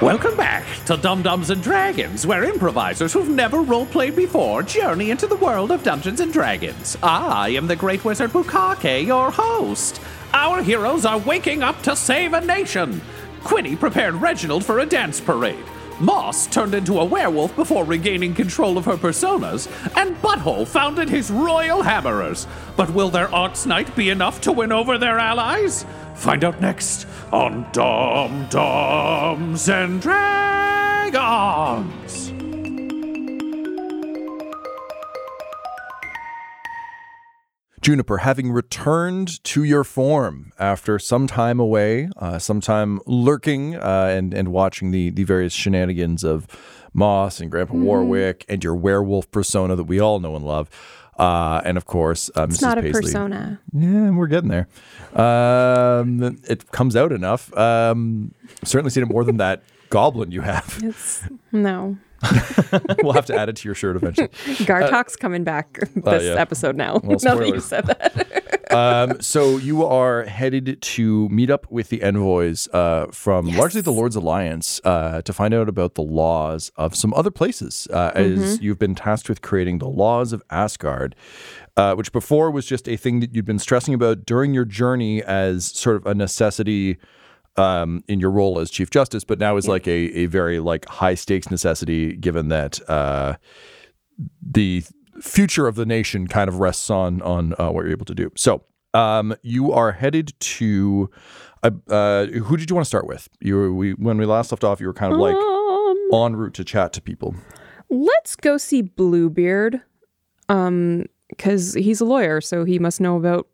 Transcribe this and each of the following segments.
Welcome back to Dumb Dumbs and Dragons, where improvisers who've never roleplayed before journey into the world of Dungeons and Dragons. I am the Great Wizard Bukake, your host. Our heroes are waking up to save a nation. Quinny prepared Reginald for a dance parade. Moss turned into a werewolf before regaining control of her personas, and Butthole founded his royal hammerers. But will their Arts Night be enough to win over their allies? Find out next on Dumb Dumbs and Dragons. Juniper, having returned to your form after some time away, uh, some time lurking uh, and and watching the the various shenanigans of Moss and Grandpa Warwick and your werewolf persona that we all know and love, uh, and of course, uh, It's Mrs. not a Paisley. persona. Yeah, we're getting there. Um, it comes out enough. Um, certainly seen it more than that goblin you have. It's no. we'll have to add it to your shirt eventually. Gartok's coming back this Uh, yeah. episode now. Well, now that you said that. um, so you are headed to meet up with the envoys uh, from largely the Lord's Alliance uh, to find out about the laws of some other places, uh, as you've been tasked with creating the laws of Asgard, uh, which before was just a thing that you'd been stressing about during your journey as sort of a necessity. Um, in your role as chief justice, but now is like a, a very like high stakes necessity, given that uh, the future of the nation kind of rests on on uh, what you're able to do. So um, you are headed to. Uh, uh, who did you want to start with? You were, we when we last left off, you were kind of like um, en route to chat to people. let's go see Bluebeard. Um, because he's a lawyer, so he must know about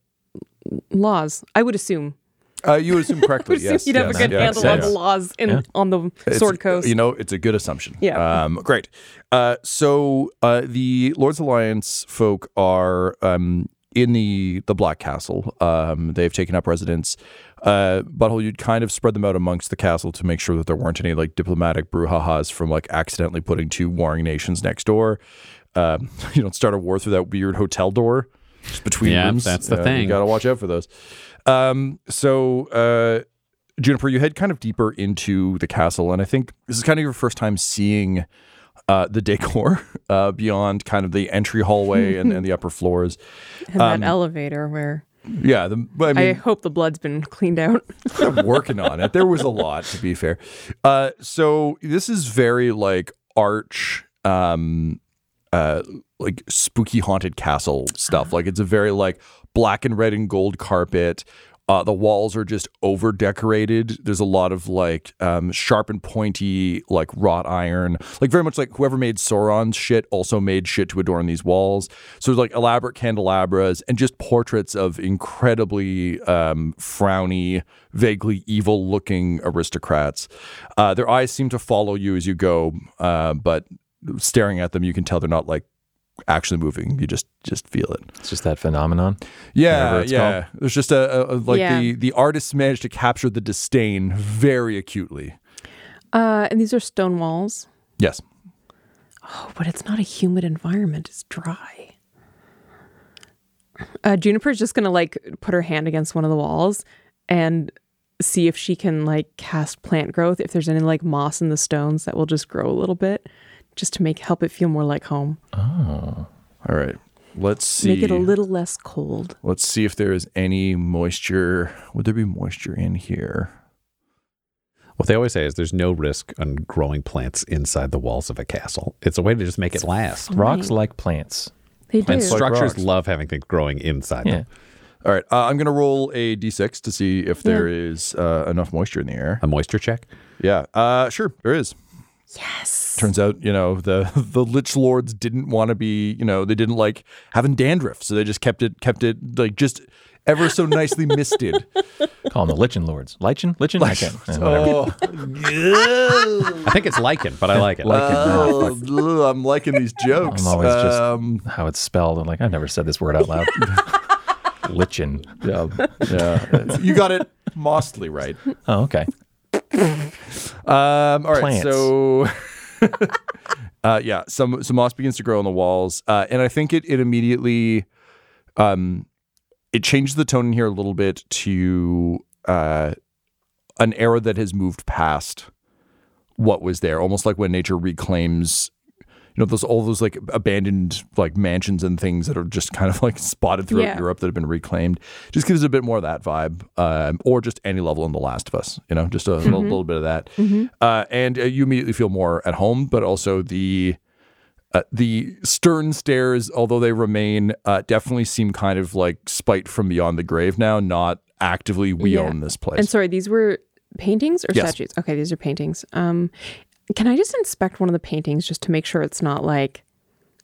laws. I would assume. Uh, you would assume I correctly. would assume yes, you'd have yes, a good yeah, handle yes. on the laws in on the It's- Sword Coast. You know, it's a good assumption. Yeah. Um, great. Uh, so uh, the Lords Alliance folk are um, in the the Black Castle. Um, they've taken up residence. Uh, Butthole, you'd kind of spread them out amongst the castle to make sure that there weren't any like diplomatic brouhahas from like accidentally putting two warring nations next door. Um, you don't start a war through that weird hotel door just between Yeah, rooms. that's the Uh, thing. You got to watch out for those. Um, so. Uh, Juniper, you head kind of deeper into the castle, and I think this is kind of your first time seeing uh, the decor uh, beyond kind of the entry hallway and, and the upper floors. and that elevator where Yeah, the, but I I hope the blood's been cleaned out. I'm working on it. There was a lot, to be fair. Uh, so this is very like arch, um, uh, like spooky haunted castle stuff. Like it's a very like black and red and gold carpet. Uh, the walls are just over decorated. There's a lot of like um, sharp and pointy, like wrought iron, like very much like whoever made Sauron's shit also made shit to adorn these walls. So there's like elaborate candelabras and just portraits of incredibly um, frowny, vaguely evil looking aristocrats. Uh, their eyes seem to follow you as you go, uh, but staring at them, you can tell they're not like actually moving. You just just feel it. It's just that phenomenon. Yeah, Whatever it's yeah. called. There's just a, a, a- like Yeah. the the artists managed to capture the disdain very acutely. Uh, and these are stone walls. Yes. Oh, but it's not a humid environment. It's dry. Uh, Juniper's just gonna like put her hand against one of the walls and see if she can like cast plant growth. If there's any like moss in the stones that will just grow a little bit, just to make help it feel more like home. Oh, all right. let's see. Make it a little less cold. Let's see if there is any moisture. Would there be moisture in here? What they always say is there's no risk on growing plants inside the walls of a castle. It's a way to just make it last. Rocks like plants. They do. And like structures rocks. love having things growing inside Yeah. them. All right, uh, I'm gonna roll a d6 to see if there is uh, enough moisture in the air. A moisture check. Yeah, uh, sure, there is. Yes. Turns out, you know, the the lich lords didn't want to be, you know, they didn't like having dandruff, so they just kept it kept it like just ever so nicely misted. Call them the Lichen Lords. Lichen? Lichen? Okay. Yeah. Oh, I think it's lichen, but I like it. Lichen. oh, ugh, I'm liking these jokes. I'm always just- um, How it's spelled. I'm like, I've never said this word out loud. Lichen. yeah, yeah. You got it mostly right. Oh, okay. Um, all right, Plants. so uh, yeah, some some moss begins to grow on the walls, uh, and I think it it immediately um, it changes the tone in here a little bit to uh, an era that has moved past what was there, almost like when nature reclaims. You know those all those like abandoned like mansions and things that are just kind of like spotted throughout Yeah. Europe that have been reclaimed. Just gives a bit more of that vibe, um, or just any level in The Last of Us. You know, just a little, little bit of that, uh, and uh, you immediately feel more at home. But also the uh, the stern stares, although they remain, uh, definitely seem kind of like spite from beyond the grave now, not actively we Yeah. own this place. And sorry, these were paintings or Yes. statues? Okay, these are paintings. Um, can I just inspect one of the paintings just to make sure it's not like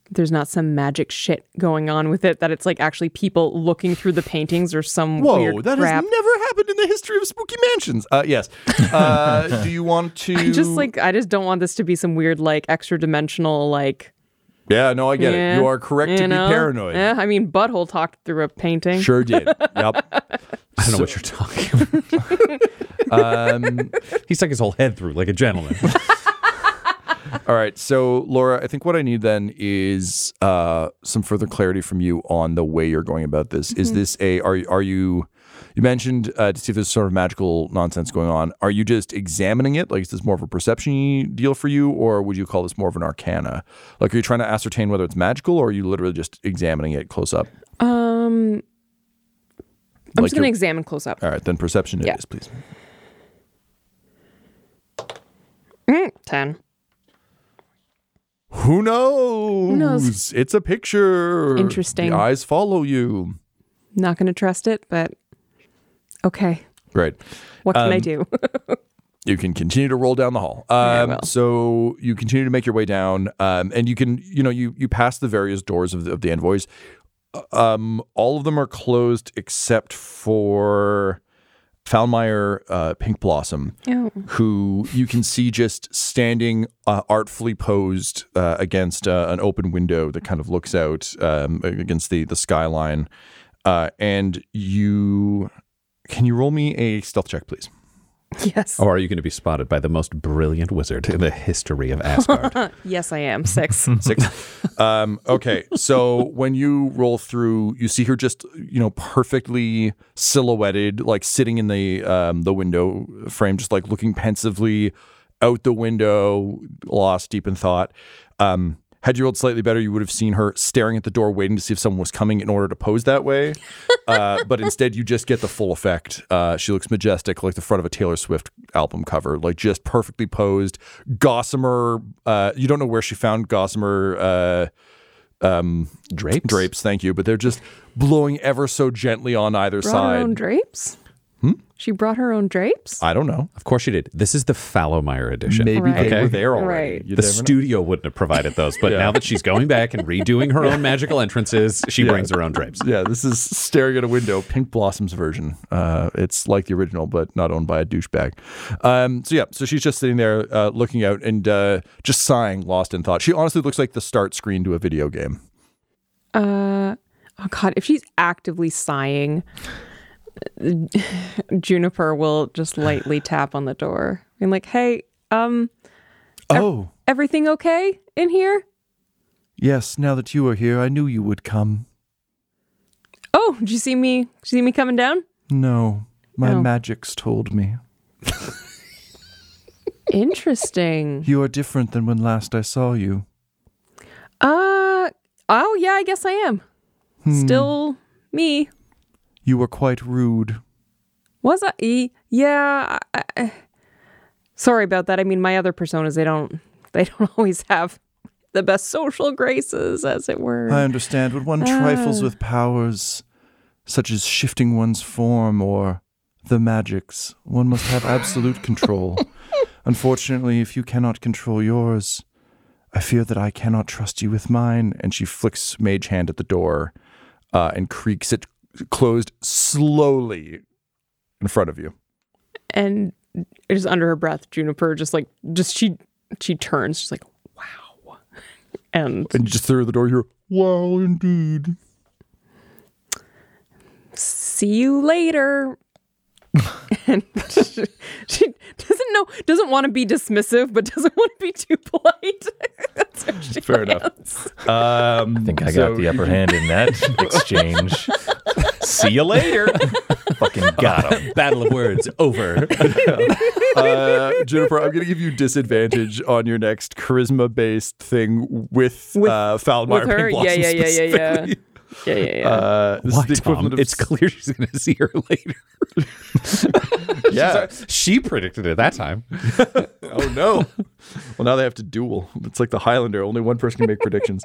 there's not some magic shit going on with it? That it's like actually people looking through the paintings or some Whoa, weird that crap. has never happened in the history of spooky mansions. Uh, yes. Uh, do you want to? I just like I just don't want this to be some weird like extra dimensional like. Yeah, no, I get yeah, it. You are correct you to know? be paranoid. Yeah, I mean, Butthole talked through a painting. Sure did. Yep. I don't know what you're talking about. Um, He stuck his whole head through like a gentleman. all right. So, Laura, I think what I need then is uh, some further clarity from you on the way you're going about this. Is this a are are you? You mentioned uh, to see if there's sort of magical nonsense going on. Are you just examining it? Like, is this more of a perception deal for you, or would you call this more of an arcana? Like, are you trying to ascertain whether it's magical, or are you literally just examining it close up? Um, I'm Like just gonna examine close up. All right, then perception it Yeah. is, please. Mm, Ten. Who knows? knows? It's a picture. Interesting. The eyes follow you. Not gonna trust it, but okay. Great. What can I Um, do? You can continue to roll down the hall. I Um, will. so you continue to make your way down, um, and you can, you know, you you pass the various doors of the, of the envoys. Um, all of them are closed except for Falmeyer uh, Pink Blossom, oh. who you can see just standing uh, artfully posed uh, against uh, an open window that kind of looks out um, against the the skyline. Uh, and you can you roll me a stealth check, please? Yes. or are you going to be spotted by the most brilliant wizard in the history of Asgard? Yes, I am. Six. Six. um, okay, so when you roll through, you see her just you know perfectly silhouetted, like sitting in the um, the window frame, just like looking pensively out the window, lost deep in thought. Um, had you rolled slightly better, you would have seen her staring at the door, waiting to see if someone was coming in order to pose that way. Uh, but instead, you just get the full effect. Uh, she looks majestic, like the front of a Taylor Swift album cover, like just perfectly posed. Gossamer, uh, you don't know where she found Gossamer uh, um, Drapes? drapes, thank you, but they're just blowing ever so gently on either Brought her own side. drapes. She brought her own drapes. I don't know. Of course she did. This is the Fallomeyer edition. Maybe Right. they Okay. were there already. Right. You the never know. studio wouldn't have provided those, but Yeah. now that she's going back and redoing her own magical entrances, she Yeah. brings her own drapes. Yeah, this is staring at a window, Pink Blossom's version. Uh, it's like the original, but not owned by a douchebag. Um, so yeah, so she's just sitting there uh, looking out and uh, just sighing, lost in thought. She honestly looks like the start screen to a video game. Uh, oh God, if she's actively sighing, Juniper will just lightly tap on the door and like, "Hey, um, Oh, everything okay in here?" yes. Now that you are here, I knew you would come. Oh, did you see me? Did you see me coming down? No, my Oh. magics told me Interesting. you are different than when last I saw you. Uh, oh yeah, I guess I am. Still me. You were quite rude. Was I? E- Yeah. I, I- sorry about that. I mean, my other personas, they don't, they don't always have the best social graces, as it were. I understand. but one trifles with powers such as shifting one's form or the magics, one must have absolute control. Unfortunately, if you cannot control yours, I fear that I cannot trust you with mine. And she flicks Mage Hand at the door uh, and creaks it closed slowly in front of you. and just under her breath, Juniper just like, just she, she turns, she's like, wow. And And just through the door, you're, wow, indeed. see you later. and she, she doesn't know, doesn't want to be dismissive, but doesn't want to be too polite. That's how she Fair enough. Um, I think I got the upper hand in that exchange. See you later. Fucking got him. Battle of words over. uh, Jennifer, I'm going to give you disadvantage on your next charisma-based thing with, With- uh, Falmire with her? Yeah, yeah, yeah, yeah, yeah. Specifically. Yeah, yeah, yeah. Uh, this Why, is the Tom? of It's clear she's going to see her later. yeah. She predicted it that time. oh no. well, now they have to duel. It's like the Highlander. Only one person can make predictions.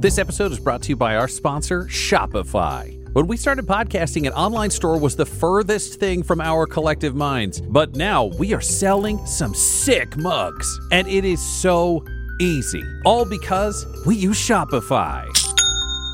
This episode is brought to you by our sponsor, Shopify. When we started podcasting, an online store was the furthest thing from our collective minds. But now we are selling some sick mugs. And it is so easy. All because we use Shopify.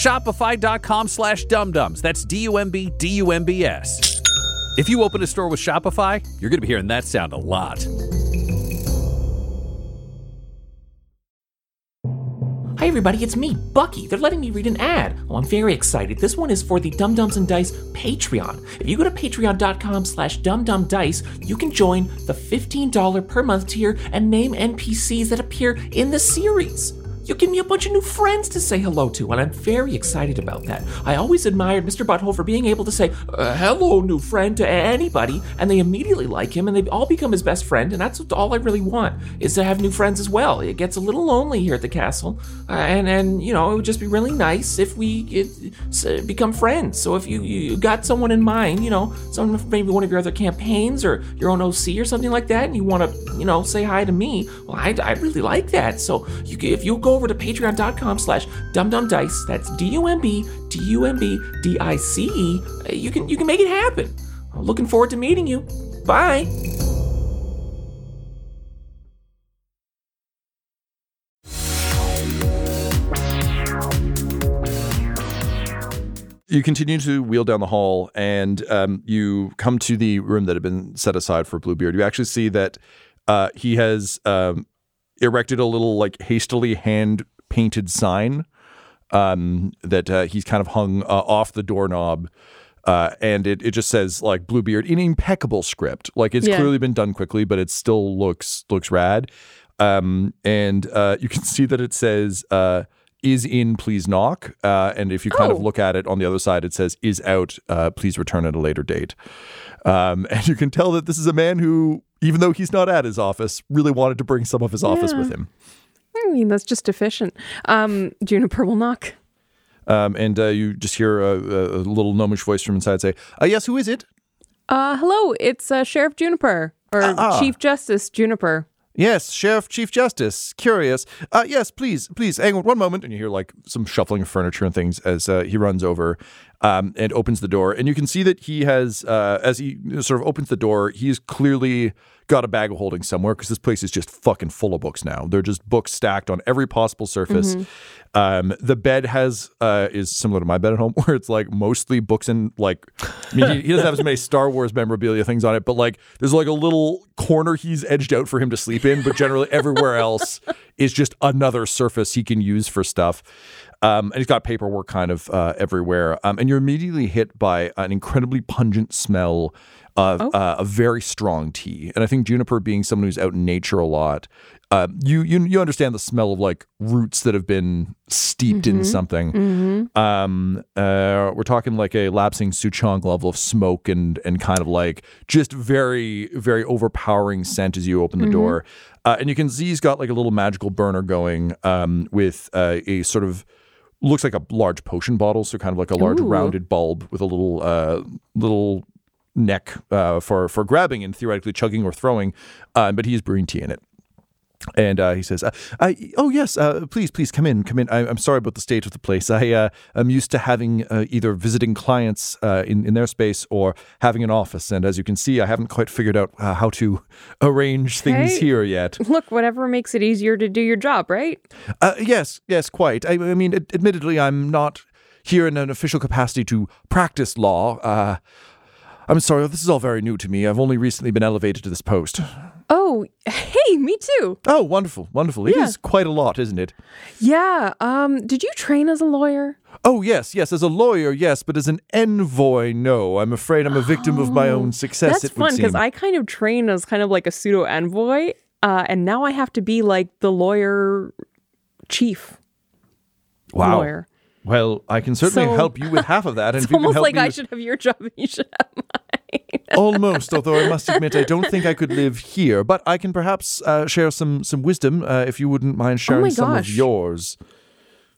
Shopify.com slash dumbdumbs. That's D-U-M-B, D-U-M-B-S. If you open a store with Shopify, you're going to be hearing that sound a lot. Hi everybody, it's me, Bucky. They're letting me read an ad. Well, I'm very excited. This one is for the Dumb Dumbs and Dice Patreon. If you go to patreon.com slash dumbdumbdice, you can join the $15 per month tier and name NPCs that appear in the series. You give me a bunch of new friends to say hello to, and I'm very excited about that. I always admired Mr. Butthole for being able to say, uh, hello, new friend, to anybody, and they immediately like him, and they all become his best friend, and that's all I really want, is to have new friends as well. It gets a little lonely here at the castle, uh, and, and, you know, it would just be really nice if we it, become friends. So if you, you got someone in mind, you know, someone maybe one of your other campaigns, or your own OC or something like that, and you want to, you know, say hi to me, well, I, I really like that. So you, if you go over to patreon.com slash dumbdumbdice, that's D-U-M-B, D-U-M-B-D-I-C-E, uh, you can, you can make it happen. Looking forward to meeting you. Bye. You continue to wheel down the hall, and um, you come to the room that had been set aside for Bluebeard. You actually see that uh, he has um, erected a little, like, hastily hand painted sign um, that uh, he's kind of hung uh, off the doorknob. Uh, and it, it just says like Bluebeard in impeccable script. Like it's Yeah. clearly been done quickly, but it still looks looks rad. Um, and uh, you can see that it says uh, is in, please knock. Uh, and if you kind of Oh. look at it on the other side, it says is out, uh, please return at a later date. Um, and you can tell that this is a man who, even though he's not at his office, really wanted to bring some of his office with him. I mean, that's just efficient. Um, Juniper will knock. Um, and uh, you just hear a, a little gnomish voice from inside say, uh, "Yes, who is it?" Uh, hello, it's uh, Sheriff Juniper or Ah. Chief Justice Juniper. Yes, Sheriff Chief Justice. Curious. Uh, yes, please, please, hang on one moment. And you hear like some shuffling of furniture and things as uh, he runs over um, and opens the door. And you can see that he has, uh, as he sort of opens the door, he's clearly got a bag of holding somewhere because this place is just fucking full of books now. They're just books stacked on every possible surface. Um, the bed has uh, is similar to my bed at home, where it's like mostly books and like. I mean, he, he doesn't have as many Star Wars memorabilia things on it, but like there's like a little corner he's edged out for him to sleep in, but generally everywhere else is just another surface he can use for stuff. Um, and he's got paperwork kind of uh, everywhere. Um, and you're immediately hit by an incredibly pungent smell of uh, a very strong tea. And I think Juniper, being someone who's out in nature a lot, uh, you you you understand the smell of like roots that have been steeped in something. Um, uh, we're talking like a lapsang souchong level of smoke and and kind of like just very very overpowering scent as you open the door. Uh, and you can see he's got like a little magical burner going um, with uh, a sort of looks like a large potion bottle, so kind of like a large Ooh. rounded bulb with a little uh, little neck uh, for for grabbing and theoretically chugging or throwing. Uh, but he is brewing tea in it. And uh, he says, uh, I, "Oh yes, uh, please, please come in, come in. I, I'm sorry about the state of the place. I uh, am used to having uh, either visiting clients uh, in in their space or having an office. And as you can see, I haven't quite figured out uh, how to arrange things here yet. Look, whatever makes it easier to do your job, right? Uh, yes, yes, quite. I, I mean, ad- admittedly, I'm not here in an official capacity to practice law. Uh, I'm sorry, this is all very new to me. I've only recently been elevated to this post. Oh, hey, me too. Oh, wonderful, wonderful. It is Yeah. quite a lot, isn't it? Yeah. Um, did you train as a lawyer? Oh, yes, yes. As a lawyer, yes, but as an envoy, no. I'm afraid I'm a victim of my own success. Oh, That's it fun because. I kind of train as kind of like a pseudo envoy, uh, and now I have to be like the lawyer chief wow. lawyer. Well, I can certainly So- help you with half of that, and It's if you can almost like I with- should have your job and you should have mine. Almost, although I must admit I don't think I could live here. But I can perhaps uh, share some some wisdom uh, if you wouldn't mind sharing Oh some of yours.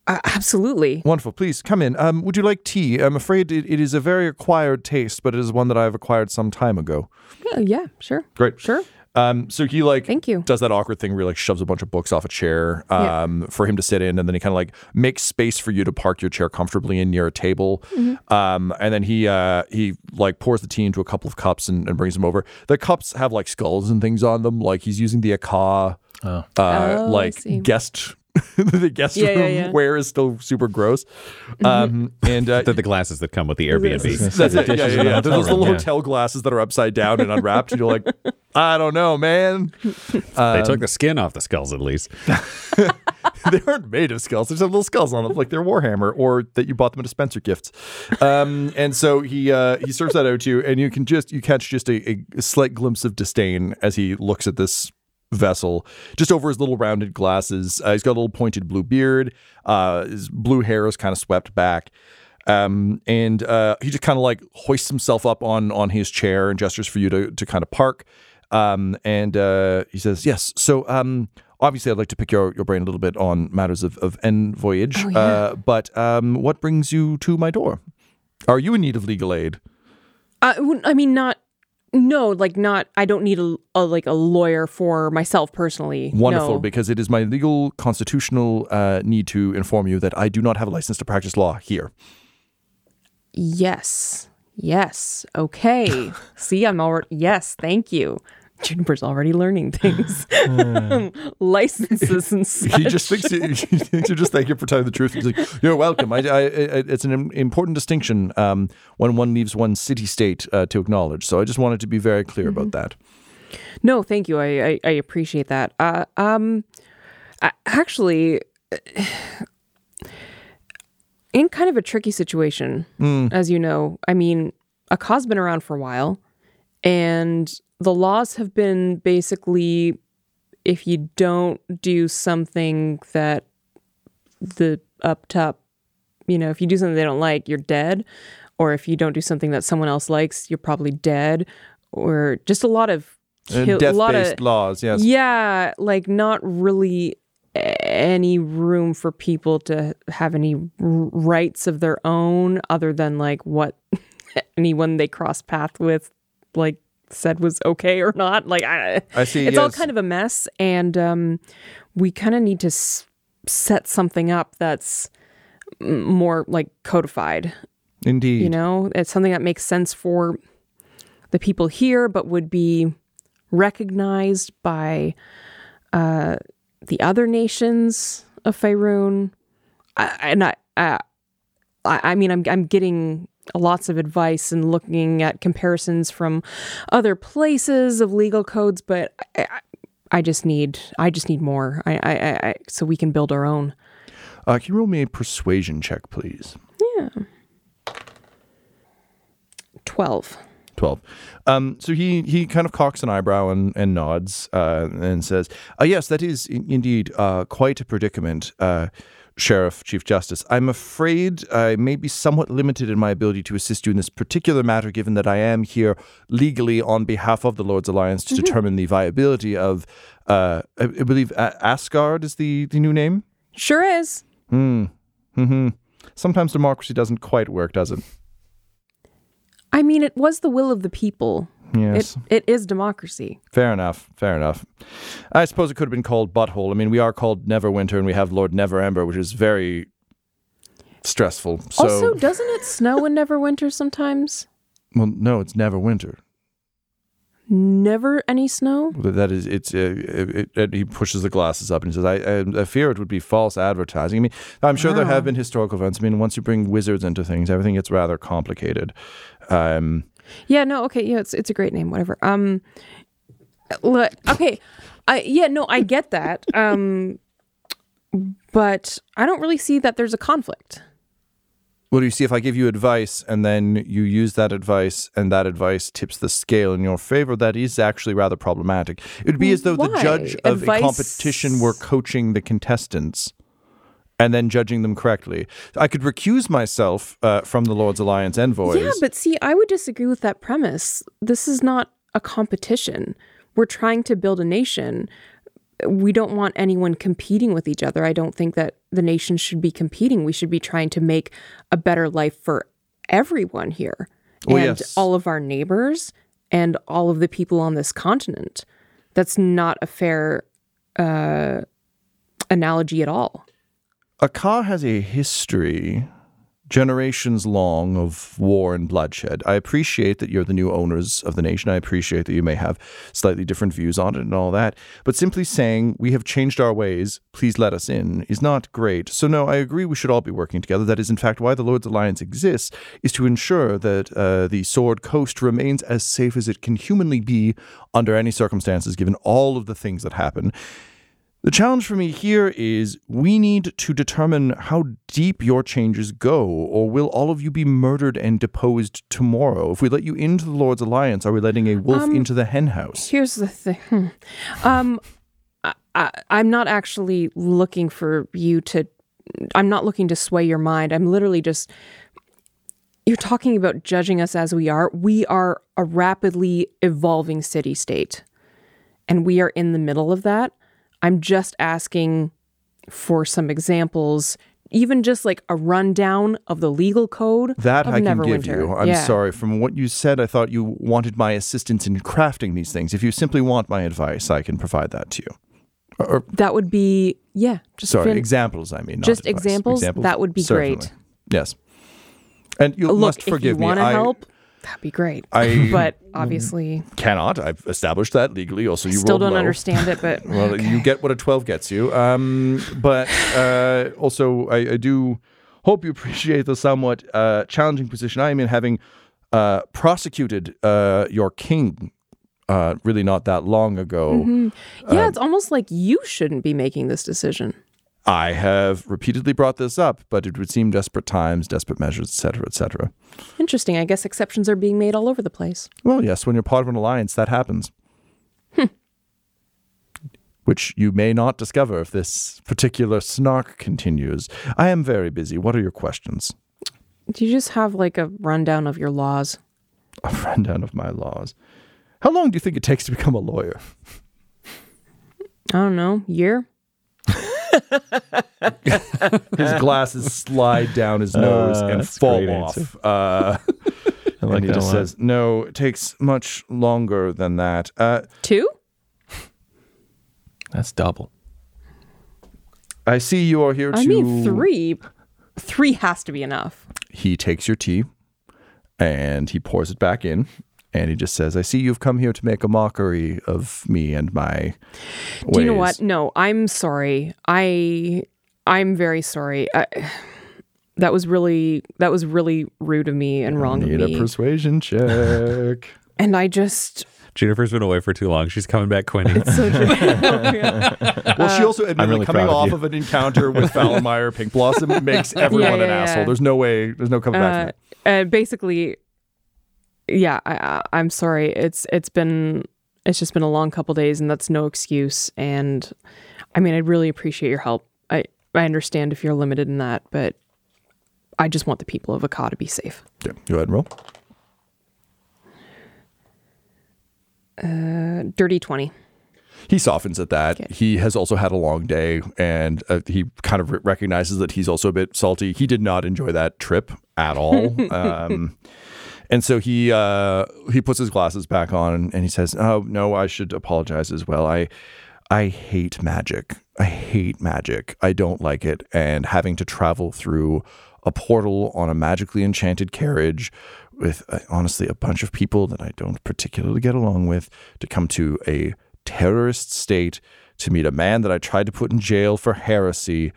Uh, absolutely. Wonderful. Please come in. Um, would you like tea? I'm afraid it, it is a very acquired taste, but it is one that I've acquired some time ago. Yeah, yeah, sure. Great. Sure. Um, so he like Thank you. does that awkward thing where he like shoves a bunch of books off a chair Yeah. um, for him to sit in, and then he kind of like makes space for you to park your chair comfortably in near a table. Mm-hmm. Um, and then he uh, he like pours the tea into a couple of cups and, and brings them over. The cups have like skulls and things on them, like he's using the Aka Oh. uh, Oh, like guest. the guest Yeah, room yeah, yeah. where is still super gross. Um, and uh, The, the glasses that come with the Airbnb. that's it. Yeah, yeah, yeah. those little yeah. hotel glasses that are upside down and unwrapped. and you're like, I don't know, man. they took the skin off the skulls at least. they aren't made of skulls. Have little skulls on them, like they're Warhammer, or that you bought them at a Spencer gift. Um, and so he uh, he serves that out to you, and you can just you catch just a, a slight glimpse of disdain as he looks at this vessel just over his little rounded glasses. Uh, he's got a little pointed blue beard. Uh, his blue hair is kind of swept back. Um, and uh, he just kind of like hoists himself up on on his chair and gestures for you to to kind of park. Um, and uh, he says, "Yes. So, um, obviously, I'd like to pick your, your brain a little bit on matters of of en voyage. Oh, yeah. uh, but um, what brings you to my door? Are you in need of legal aid? I, I mean, not. No, like not. I don't need a, a like a lawyer for myself personally. Wonderful, No. because it is my legal constitutional uh, need to inform you that I do not have a license to practice law here. Yes. Yes. Okay. See, I'm already. Yes. Thank you. Juniper's already learning things. Licenses and such. He just thinks you, he thinks you just thank you for telling the truth. He's like, "You're welcome." I, I, it's an important distinction um, when one leaves one city state uh, to acknowledge. So I just wanted to be very clear about that. No, thank you. I I, I appreciate that. Uh, um, I, actually, in kind of a tricky situation, as you know. I mean, a cause been around for a while, and the laws have been basically, if you don't do something that the up top, you know, if you do something they don't like, you're dead, or if you don't do something that someone else likes, you're probably dead, or just a lot of kill- a lot of laws, yes. yeah, like not really any room for people to have any r- rights of their own other than like what anyone they cross path with like said was okay or not. Like I, I see, It's all kind of a mess, and um, we kind of need to s- set something up that's m- more like codified. Indeed. You know, it's something that makes sense for the people here, but would be recognized by uh, the other nations of Faerun. I, and I, I, I mean, I'm I'm getting lots of advice and looking at comparisons from other places of legal codes, but I, I, just need I just need more. I, I, I, I so we can build our own. Uh, can you roll me a persuasion check, please? Yeah. Twelve. 12. Um, so he, he kind of cocks an eyebrow and, and nods uh, and says, uh, Yes, that is in- indeed uh, quite a predicament, uh, Sheriff, Chief Justice. I'm afraid I may be somewhat limited in my ability to assist you in this particular matter, given that I am here legally on behalf of the Lord's Alliance to determine the viability of, uh, I, I believe, uh, Asgard is the, the new name? Sure is. Hmm. hmm Sometimes democracy doesn't quite work, does it? I mean, it was the will of the people. Yes. It, it is democracy. Fair enough. Fair enough. I suppose it could have been called Butthole. I mean, we are called Neverwinter, and we have Lord Neverember, which is very stressful. So, also, doesn't it snow in Neverwinter sometimes? well, no, it's Neverwinter. Never any snow? That is, it's. Uh, it, it, he pushes the glasses up and he says, I, I, "I fear it would be false advertising." I mean, I'm sure there have been historical events. I mean, once you bring wizards into things, everything gets rather complicated. Um, Yeah, no, okay, yeah, it's it's a great name, whatever. Um look, okay. I yeah, no, I get that. Um but I don't really see that there's a conflict. Well, do you see, if I give you advice and then you use that advice and that advice tips the scale in your favor, that is actually rather problematic. It would be as though the judge of Advice- a competition were coaching the contestants and then judging them correctly. I could recuse myself uh, from the Lord's Alliance envoys. Yeah, but see, I would disagree with that premise. This is not a competition. We're trying to build a nation. We don't want anyone competing with each other. I don't think that the nation should be competing. We should be trying to make a better life for everyone here Well, and yes. all of our neighbors and all of the people on this continent. That's not a fair uh, analogy at all. Akka has a history, generations long, of war and bloodshed. I appreciate that you're the new owners of the nation. I appreciate that you may have slightly different views on it and all that. But simply saying, we have changed our ways, please let us in, is not great. So, no, I agree we should all be working together. That is, in fact, why the Lord's Alliance exists, is to ensure that uh, the Sword Coast remains as safe as it can humanly be under any circumstances, given all of the things that happen. The challenge for me here is we need to determine how deep your changes go, or will all of you be murdered and deposed tomorrow? If we let you into the Lord's Alliance, are we letting a wolf into the henhouse? Here's the thing. Hmm. Um, I, I'm not actually looking for you to. I'm not looking to sway your mind. I'm literally just. You're talking about judging us as we are. We are a rapidly evolving city state, and we are in the middle of that. I'm just asking for some examples, even just like a rundown of the legal code. That I can give you. I'm Yeah. sorry. From what you said, I thought you wanted my assistance in crafting these things. If you simply want my advice, I can provide that to you. Or, That would be yeah. Just sorry, fin- examples, I mean. not Just advice. examples? That would be Certainly. great. Yes. And you Look, must if forgive you me. I help, that'd be great. I- but obviously, cannot. I've established that legally. Also, you still don't low. understand it. But Well, you get what a 12 gets you. Um, but uh, also, I, I do hope you appreciate the somewhat uh, challenging position I am in having uh, prosecuted uh, your king uh, really not that long ago. Mm-hmm. Um, yeah, it's almost like you shouldn't be making this decision. I have repeatedly brought this up, but it would seem desperate times, desperate measures, etc., etc. Interesting. I guess exceptions are being made all over the place. Well, yes, when you're part of an alliance, that happens. Hmm. Which you may not discover if this particular snark continues. I am very busy. What are your questions? Do you just have like a rundown of your laws? A rundown of my laws. How long do you think it takes to become a lawyer? I don't know. Year? His glasses slide down his nose Uh, and fall off. Uh, I like and he just a says, "No, it takes much longer than that." Uh, Two? That's double. I see you are here to. I mean, three. Three has to be enough. He takes your tea, and he pours it back in, and he just says, "I see you've come here to make a mockery of me and my." Ways. Do you know what? No, I'm sorry. I I'm very sorry. I, that was really that was really rude of me and wrong of Need me. a persuasion check. and I just Jennifer's been away for too long. She's coming back, Quinny. so yeah. Well, she also admitted really coming proud of off of an encounter with Fallenmeyer, Pink Blossom makes everyone Yeah, an yeah, asshole. There's no way. There's no coming back. uh, from it. uh, basically, yeah. I, I, I'm sorry. It's it's been it's just been a long couple days, and that's no excuse. And I mean, I'd really appreciate your help. I I understand if you're limited in that, but I just want the people of Akka to be safe. Yeah, go ahead and roll. Uh, dirty twenty. He softens at that. He has also had a long day, and uh, he kind of re- recognizes that he's also a bit salty. He did not enjoy that trip at all, um, and so he uh, he puts his glasses back on and he says, "Oh no, I should apologize as well. I I hate magic. I hate magic. I don't like it, and having to travel through a portal on a magically enchanted carriage." With uh, honestly a bunch of people that I don't particularly get along with to come to a terrorist state to meet a man that I tried to put in jail for heresy.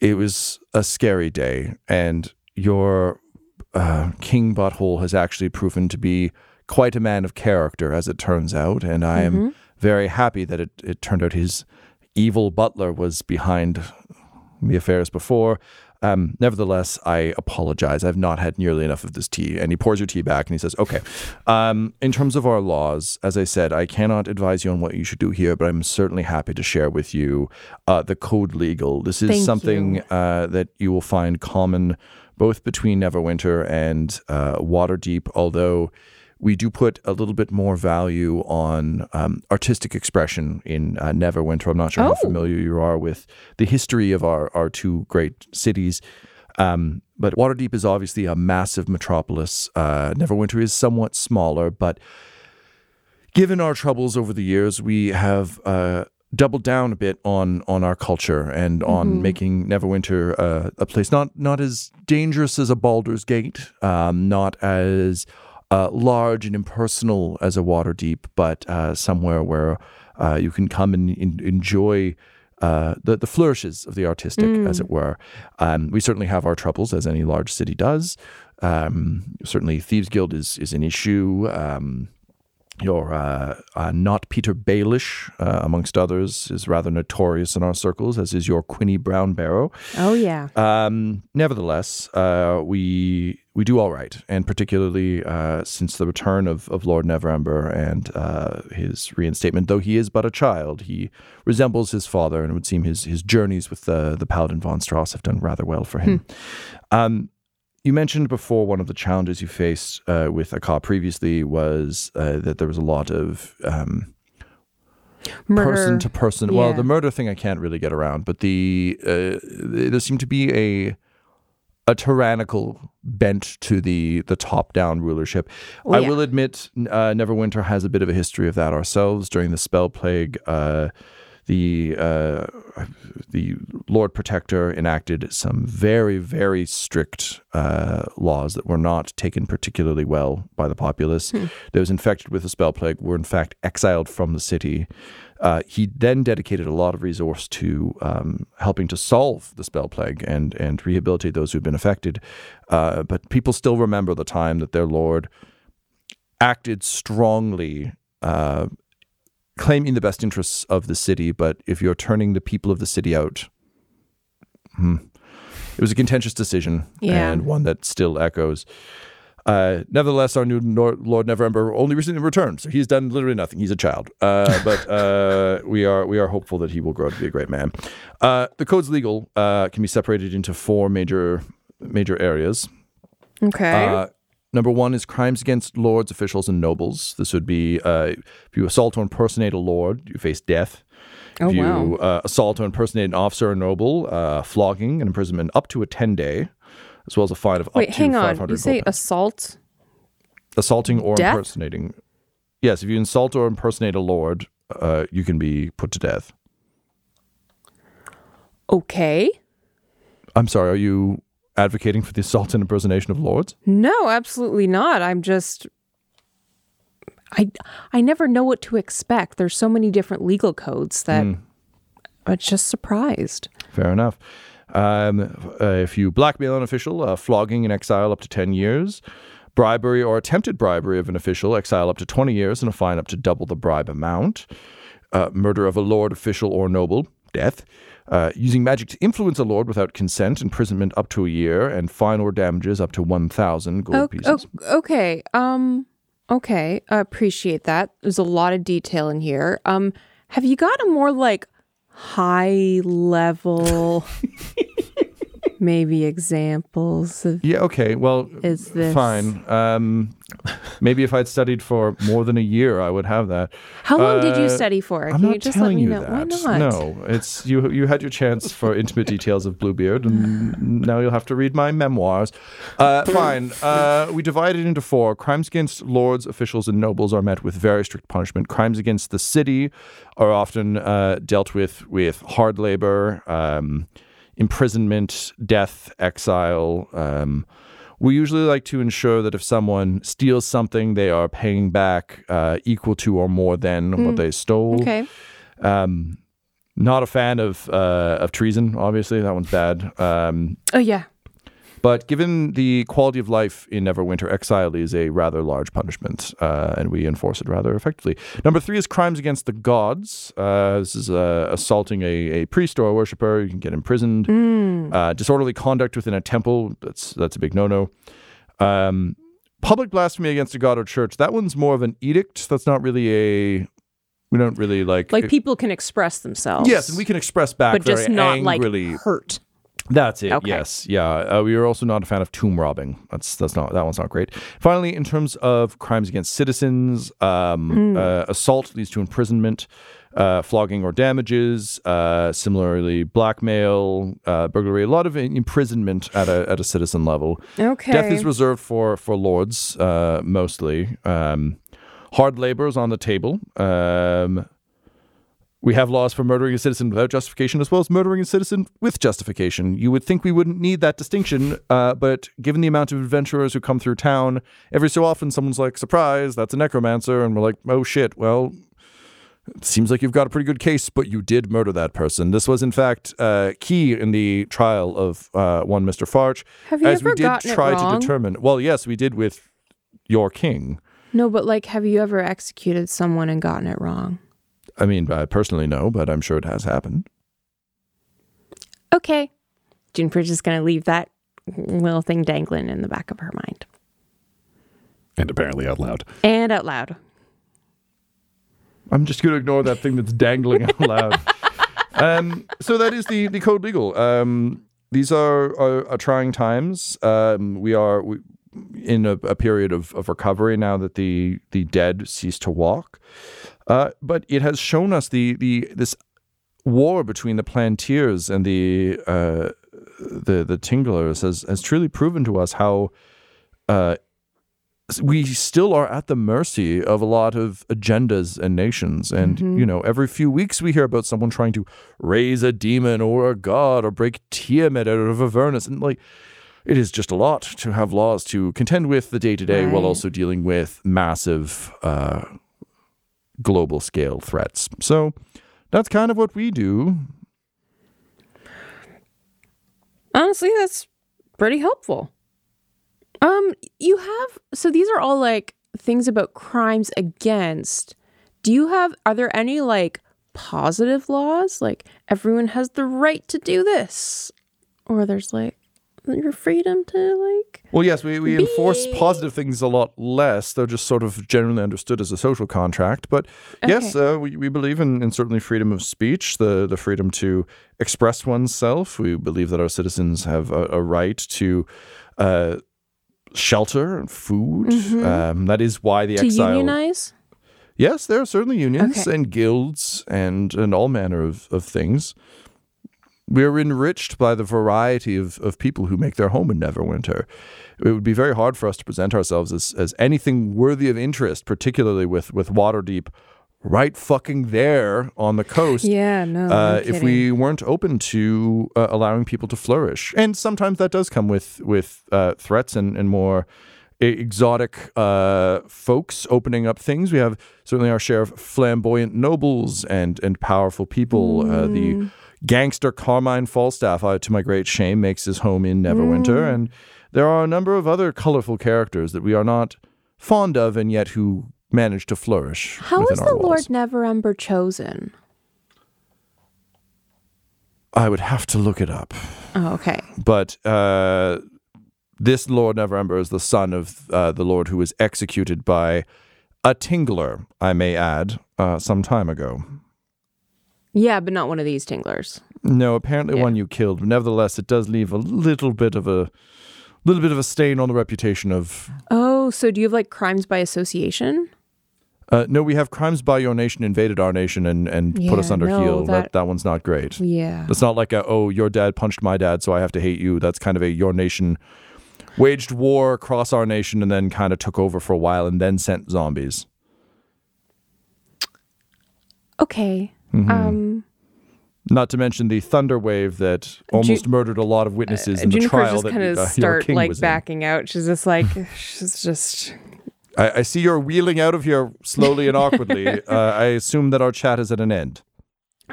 It was a scary day, and your uh, King Butthole has actually proven to be quite a man of character, as it turns out. And I am very happy that it, it turned out his evil butler was behind the affairs before. Um, nevertheless, I apologize. I've not had nearly enough of this tea. And he pours your tea back and he says, Okay, um, in terms of our laws, as I said, I cannot advise you on what you should do here, but I'm certainly happy to share with you uh, the code legal. This is Thank something you. uh, that you will find common both between Neverwinter and uh, Waterdeep, although we do put a little bit more value on um, artistic expression in uh, Neverwinter. I'm not sure how Oh. familiar you are with the history of our, our two great cities. Um, but Waterdeep is obviously a massive metropolis. Uh, Neverwinter is somewhat smaller, but given our troubles over the years, we have uh, doubled down a bit on on our culture and on making Neverwinter uh, a place not not as dangerous as a Baldur's Gate, um, not as uh, large and impersonal as a Waterdeep, but uh, somewhere where uh, you can come and en- enjoy. Uh, the, the flourishes of the artistic, as it were. Um, we certainly have our troubles, as any large city does. Um, certainly, Thieves Guild is is an issue. Your uh, uh, not Peter Baelish, uh, amongst others, is rather notorious in our circles, as is your Quinny Brown Barrow. Oh yeah. Um, nevertheless, uh, we we do all right, and particularly uh, since the return of, of Lord Neverember and uh, his reinstatement, though he is but a child, he resembles his father, and it would seem his his journeys with the the Paladin von Strauss have done rather well for him. Um, you mentioned before one of the challenges you faced uh, with Akka previously was uh, that there was a lot of um, Murder. person to person. Well, the murder thing I can't really get around, but the uh, there seemed to be a a tyrannical bent to the the top down rulership. Oh, I yeah. will admit, uh, Neverwinter has a bit of a history of that ourselves. During the spell plague, uh, the uh, the Lord Protector enacted some very very strict uh, laws that were not taken particularly well by the populace. Those infected with the spell plague were in fact exiled from the city. Uh, he then dedicated a lot of resource to um, helping to solve the spell plague and and rehabilitate those who'd been affected. Uh, but people still remember the time that their lord acted strongly, uh, claiming the best interests of the city. But if you're turning the people of the city out, hmm, it was a contentious decision Yeah. and one that still echoes. Uh, nevertheless, our new Nor- Lord Neverember only recently returned, so he's done literally nothing. He's a child, uh, but uh, we are we are hopeful that he will grow to be a great man. Uh, the code's legal uh, can be separated into four major major areas. Okay. Number one is crimes against lords, officials, and nobles. This would be uh, if you assault or impersonate a lord, you face death. Oh, if you wow. uh, assault or impersonate an officer or noble, uh, flogging and imprisonment up to a 10 day, as well as a fine of Wait, up to 500 Wait, hang on. You say gold assault assaulting or Death? impersonating. Yes, if you insult or impersonate a lord, uh, you can be put to death. Okay. I'm sorry, are you advocating for the assault and impersonation of lords? No, absolutely not. I'm just I I never know what to expect. There's so many different legal codes that I'm just surprised. Fair enough. Um, uh, if you blackmail an official, uh, flogging and exile up to 10 years. Bribery or attempted bribery of an official, exile up to 20 years and a fine up to double the bribe amount. Uh, murder of a lord, official, or noble, death. Uh, using magic to influence a lord without consent, imprisonment up to a year, and fine or damages up to 1,000 gold Oh, pieces. okay. Um okay. I appreciate that. There's a lot of detail in here. Um have you got a more like high level maybe examples of Yeah, okay. Well, Is this- fine. Um, maybe if I'd studied for more than a year, I would have that. How long did you Uh, study for? I'm Can not you just telling let me you know? that. Why not? No, it's you. You had your chance for intimate details of Bluebeard, and now you'll have to read my memoirs. Uh, fine. Uh, we divide it into four. Crimes against lords, officials, and nobles are met with very strict punishment. Crimes against the city are often uh, dealt with with hard labor, um, imprisonment, death, exile. Um, we usually like to ensure that if someone steals something, they are paying back uh, equal to or more than what they stole. Okay. Um, not a fan of uh, of treason. Obviously, that one's bad. Um, Oh yeah. But given the quality of life in Neverwinter, exile is a rather large punishment, uh, and we enforce it rather effectively. Number three is crimes against the gods. Uh, this is uh, assaulting a, a priest or a worshiper. You can get imprisoned. Uh, disorderly conduct within a temple. That's that's a big no no. Um, public blasphemy against a god or church. That one's more of an edict. That's not really a. We don't really like. Like people can express themselves. Yes, and we can express back but just not angrily. like hurt. That's it. Okay. Yes. Yeah. Uh, we are also not a fan of tomb robbing. That's that's not that one's not great. Finally, in terms of crimes against citizens, um, uh, assault leads to imprisonment, uh, flogging or damages. Uh, similarly, blackmail, uh, burglary. A lot of imprisonment at a at a citizen level. Okay. Death is reserved for for lords uh, mostly. Um, hard labor is on the table. Um, we have laws for murdering a citizen without justification, as well as murdering a citizen with justification. You would think we wouldn't need that distinction, uh, but given the amount of adventurers who come through town, every so often someone's like, "Surprise, that's a necromancer," and we're like, "Oh shit, well." It seems like you've got a pretty good case, but you did murder that person. This was, in fact, uh, key in the trial of uh, one Mr. Farch, Have you as we did gotten it try to determine. Well, yes, we did with your king. No, but like, have you ever executed someone and gotten it wrong? I mean, I personally no, but I'm sure it has happened. Okay. Juniper's just gonna leave that little thing dangling in the back of her mind And apparently out loud. and out loud. I'm just going to ignore that thing that's dangling out loud. Um, so that is the the code legal. Um, these are, are, are trying times. Um, we are we, in a, a period of, of recovery now that the the dead cease to walk. Uh, but it has shown us the the this war between the Plantiers and the uh, the the Tinglers has has truly proven to us how uh, we still are at the mercy of a lot of agendas and nations. And, you know, every few weeks we hear about someone trying to raise a demon or a god or break Tiamat out of Avernus. And, like, it is just a lot to have laws to contend with the day to day while also dealing with massive uh, global scale threats. So that's kind of what we do. Honestly, that's pretty helpful. Um, you have so these are all like things about crimes against. Do you have are there any like positive laws? Like everyone has the right to do this? Or there's like your freedom to like Well, yes, we, we enforce positive things a lot less. They're just sort of generally understood as a social contract. But yes, uh, we, we believe in, in certainly freedom of speech, the, the freedom to express oneself. We believe that our citizens have a, a right to uh, shelter and food. Um, that is why the to exile. unionize? Yes, there are certainly unions Okay. and guilds and, and all manner of, of things. We're enriched by the variety of, of people who make their home in Neverwinter. It would be very hard for us to present ourselves as, as anything worthy of interest, particularly with, with Waterdeep right fucking there on the coast. Yeah, no. no Uh, if we weren't open to uh, allowing people to flourish, and sometimes that does come with with uh, threats and, and more exotic uh, folks opening up things. We have certainly our share of flamboyant nobles and and powerful people. Uh, the gangster Carmine Falstaff, uh, to my great shame, makes his home in Neverwinter, and there are a number of other colorful characters that we are not fond of, and yet who manage to flourish. How our the walls. Lord Neverember chosen? I would have to look it up. Oh, okay. but uh, this Lord Neverember is the son of uh, the Lord who was executed by a Tingler, I may add, uh, some time ago. Yeah, but not one of these tinglers. No, apparently Yeah. one you killed. But nevertheless, it does leave a little bit of a little bit of a stain on the reputation of. Oh, so do you have like crimes by association? Uh, no, we have crimes by your nation invaded our nation and, and put us under no, heel. That... that- that one's not great. Yeah. It's not like a oh your dad punched my dad so I have to hate you. That's kind of a your nation waged war across our nation and then kind of took over for a while and then sent zombies. Okay. Mm-hmm. Um, Not to mention the thunder wave that almost murdered a lot of witnesses in the Juniper's trial just that kind of uh, start king like in. backing out. She's just like, she's just. I, I see you're wheeling out of here slowly and awkwardly. uh, I assume that our chat is at an end.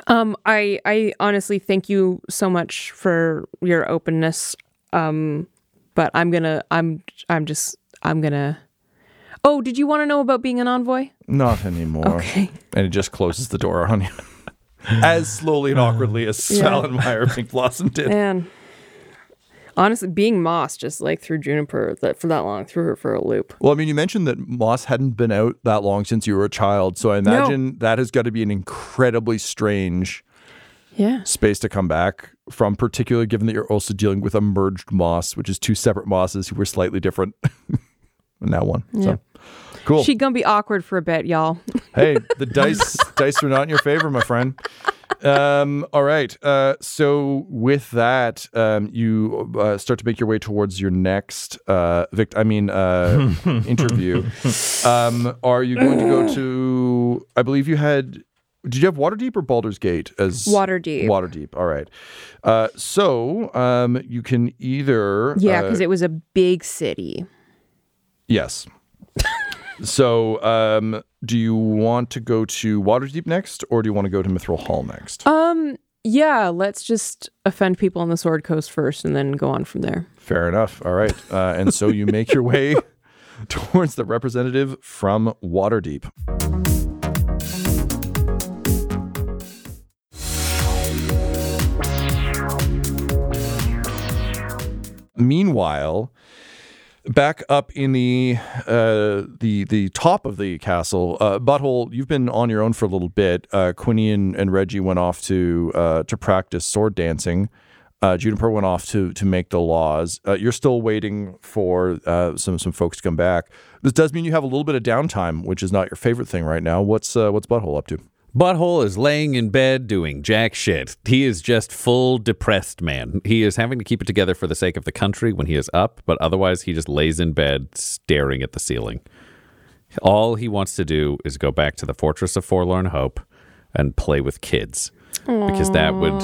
Um, I I honestly thank you so much for your openness. Um, but I'm gonna I'm I'm just I'm gonna. Oh, did you want to know about being an envoy? Not anymore. Okay. And it just closes the door on you. as slowly and awkwardly as Yeah. Salenmeyer Pink Blossom did. Man, honestly, being Moss just like through Juniper that for that long threw her for a loop. Well, I mean, you mentioned that Moss hadn't been out that long since you were a child, so I imagine that has got to be an incredibly strange Yeah. space to come back from, particularly given that you're also dealing with a merged Moss, which is two separate Mosses who were slightly different. And now one. So cool. She gonna be awkward for a bit, y'all. hey, the dice dice are not in your favor, my friend. Um, all right. Uh, so with that, um, you uh, start to make your way towards your next uh, vict. I mean, uh, interview. Um, are you going to go to? I believe you had. Did you have Waterdeep or Baldur's Gate as Waterdeep. Waterdeep. All right. Uh, so um, you can either Yeah, uh, because it was a big city. Yes. So, um, do you want to go to Waterdeep next, or do you want to go to Mithril Hall next? Um. Yeah. Let's just offend people on the Sword Coast first, and then go on from there. Fair enough. All right. Uh, and so you make your way towards the representative from Waterdeep. Meanwhile, back up in the uh, the the top of the castle, uh, Butthole, you've been on your own for a little bit. Uh, Quinny and, and Reggie went off to uh, to practice sword dancing. Uh, Juniper went off to to make the laws. Uh, you're still waiting for uh, some some folks to come back. This does mean you have a little bit of downtime, which is not your favorite thing right now. What's uh, what's Butthole up to? Butthole is laying in bed doing jack shit. He is just full depressed man. He is having to keep it together for the sake of the country when he is up, but otherwise he just lays in bed staring at the ceiling. All he wants to do is go back to the Fortress of Forlorn Hope and play with kids. Because that would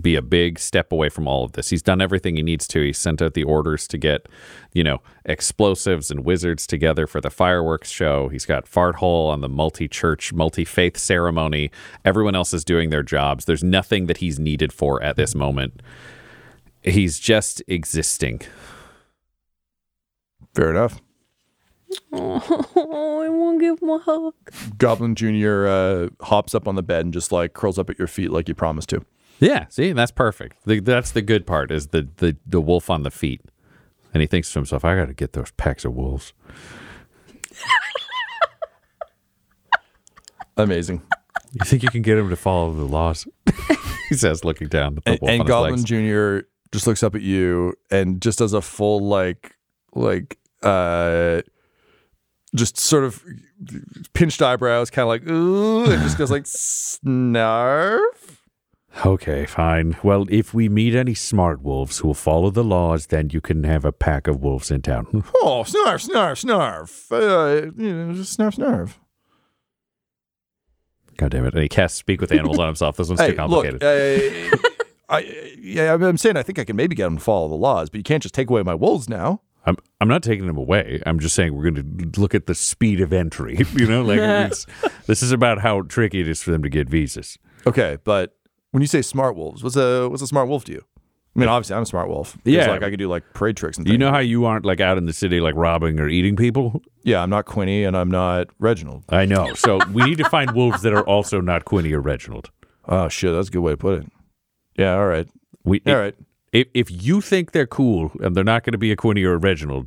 be a big step away from all of this. He's done everything he needs to. He sent out the orders to get, you know, explosives and wizards together for the fireworks show. He's got Fart Hole on the multi church, multi faith ceremony. Everyone else is doing their jobs. There's nothing that he's needed for at this moment. He's just existing. Fair enough. Oh, I want to give him a hug. Goblin Junior uh, hops up on the bed and just like curls up at your feet like you promised to. Yeah, see, that's perfect. The, that's the good part is the, the the wolf on the feet, and he thinks to himself, "I got to get those packs of wolves." Amazing. You think you can get him to follow the laws? he says, looking down at the and, wolf and on his Goblin. Junior just looks up at you and just does a full like like uh just sort of pinched eyebrows, kind of like ooh, and just goes like snarf. Okay, fine. Well, if we meet any smart wolves who will follow the laws, then you can have a pack of wolves in town. Oh, snarf, snarf, snarf. Uh, you know, just snarf, snarf. God damn it. And he casts speak with animals on himself. This one's Hey, too complicated. look, uh, I, yeah, I'm saying I think I can maybe get him to follow the laws, but you can't just take away my wolves now. I'm I'm not taking them away. I'm just saying we're going to look at the speed of entry. You know, like this is about how tricky it is for them to get visas. Okay, but when you say smart wolves, what's a what's a smart wolf to you? I mean, obviously, I'm a smart wolf. Yeah. like I could do like parade tricks and You know how you aren't like out in the city like robbing or eating people? yeah, I'm not Quinny and I'm not Reginald. I know. So we need to find wolves that are also not Quinny or Reginald. Oh shit, that's a good way to put it. Yeah, all right, We all right. if if you think they're cool and they're not going to be a Quinny or a Reginald,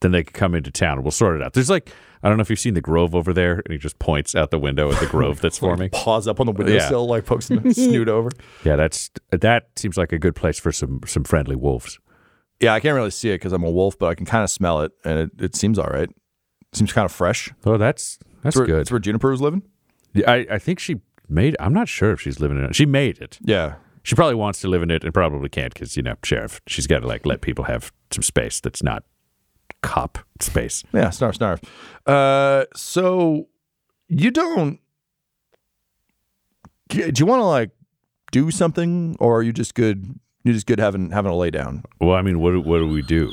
then they can come into town. We'll sort it out. There's like I don't know if you've seen the Grove over there, and he just points out the window at the Grove that's forming. Paws up on the windowsill, like pokes the snoot over. Yeah, that's that seems like a good place for some some friendly wolves. Yeah, I can't really see it because I'm a wolf, but I can kind of smell it, and it, it seems all right. seems kind of fresh. Oh, that's that's That's where, good. That's where Juniper's living. Yeah, I I think she made. I'm not sure if she's living in it. She made it. Yeah, She probably wants to live in it and probably can't because you know sheriff. She's got to like let people have some space that's not cop space. yeah. Snarf, snarf. Uh, so you don't. Do you want to like do something, or are you just good? You're just good having having a lay down. Well, I mean, what do- what do we do?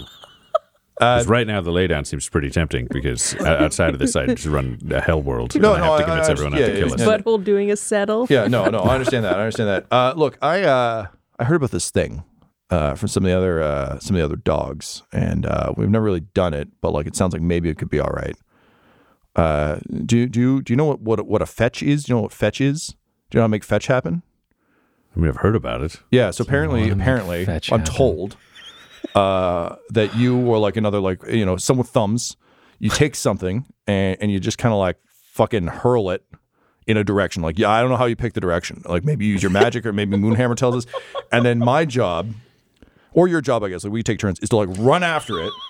Uh, 'Cause right now the laydown seems pretty tempting because o- outside of this, I just run a hell world No, and I no, have to I- convince I- everyone yeah, not to yeah, kill us. yeah. Butthole doing a settle. Yeah, no, no, I understand that. I understand that. Uh, look, I uh, I heard about this thing uh, from some of the other uh, some of the other dogs, and uh, we've never really done it, but like it sounds like maybe it could be all right. Uh, do you- do you, do you know what, what what a fetch is? Do you know what fetch is? Do you know how to make fetch happen? I mean, I've heard about it. Yeah. So apparently, wanna apparently, fetch I'm happen. told uh, that you or like another like you know someone with thumbs, you take something and, and you just kind of like fucking hurl it in a direction. Like yeah, I don't know how you pick the direction. Like maybe you use your magic or maybe Moonhammer tells us. And then my job, or your job, I guess, like we take turns, is to like run after it.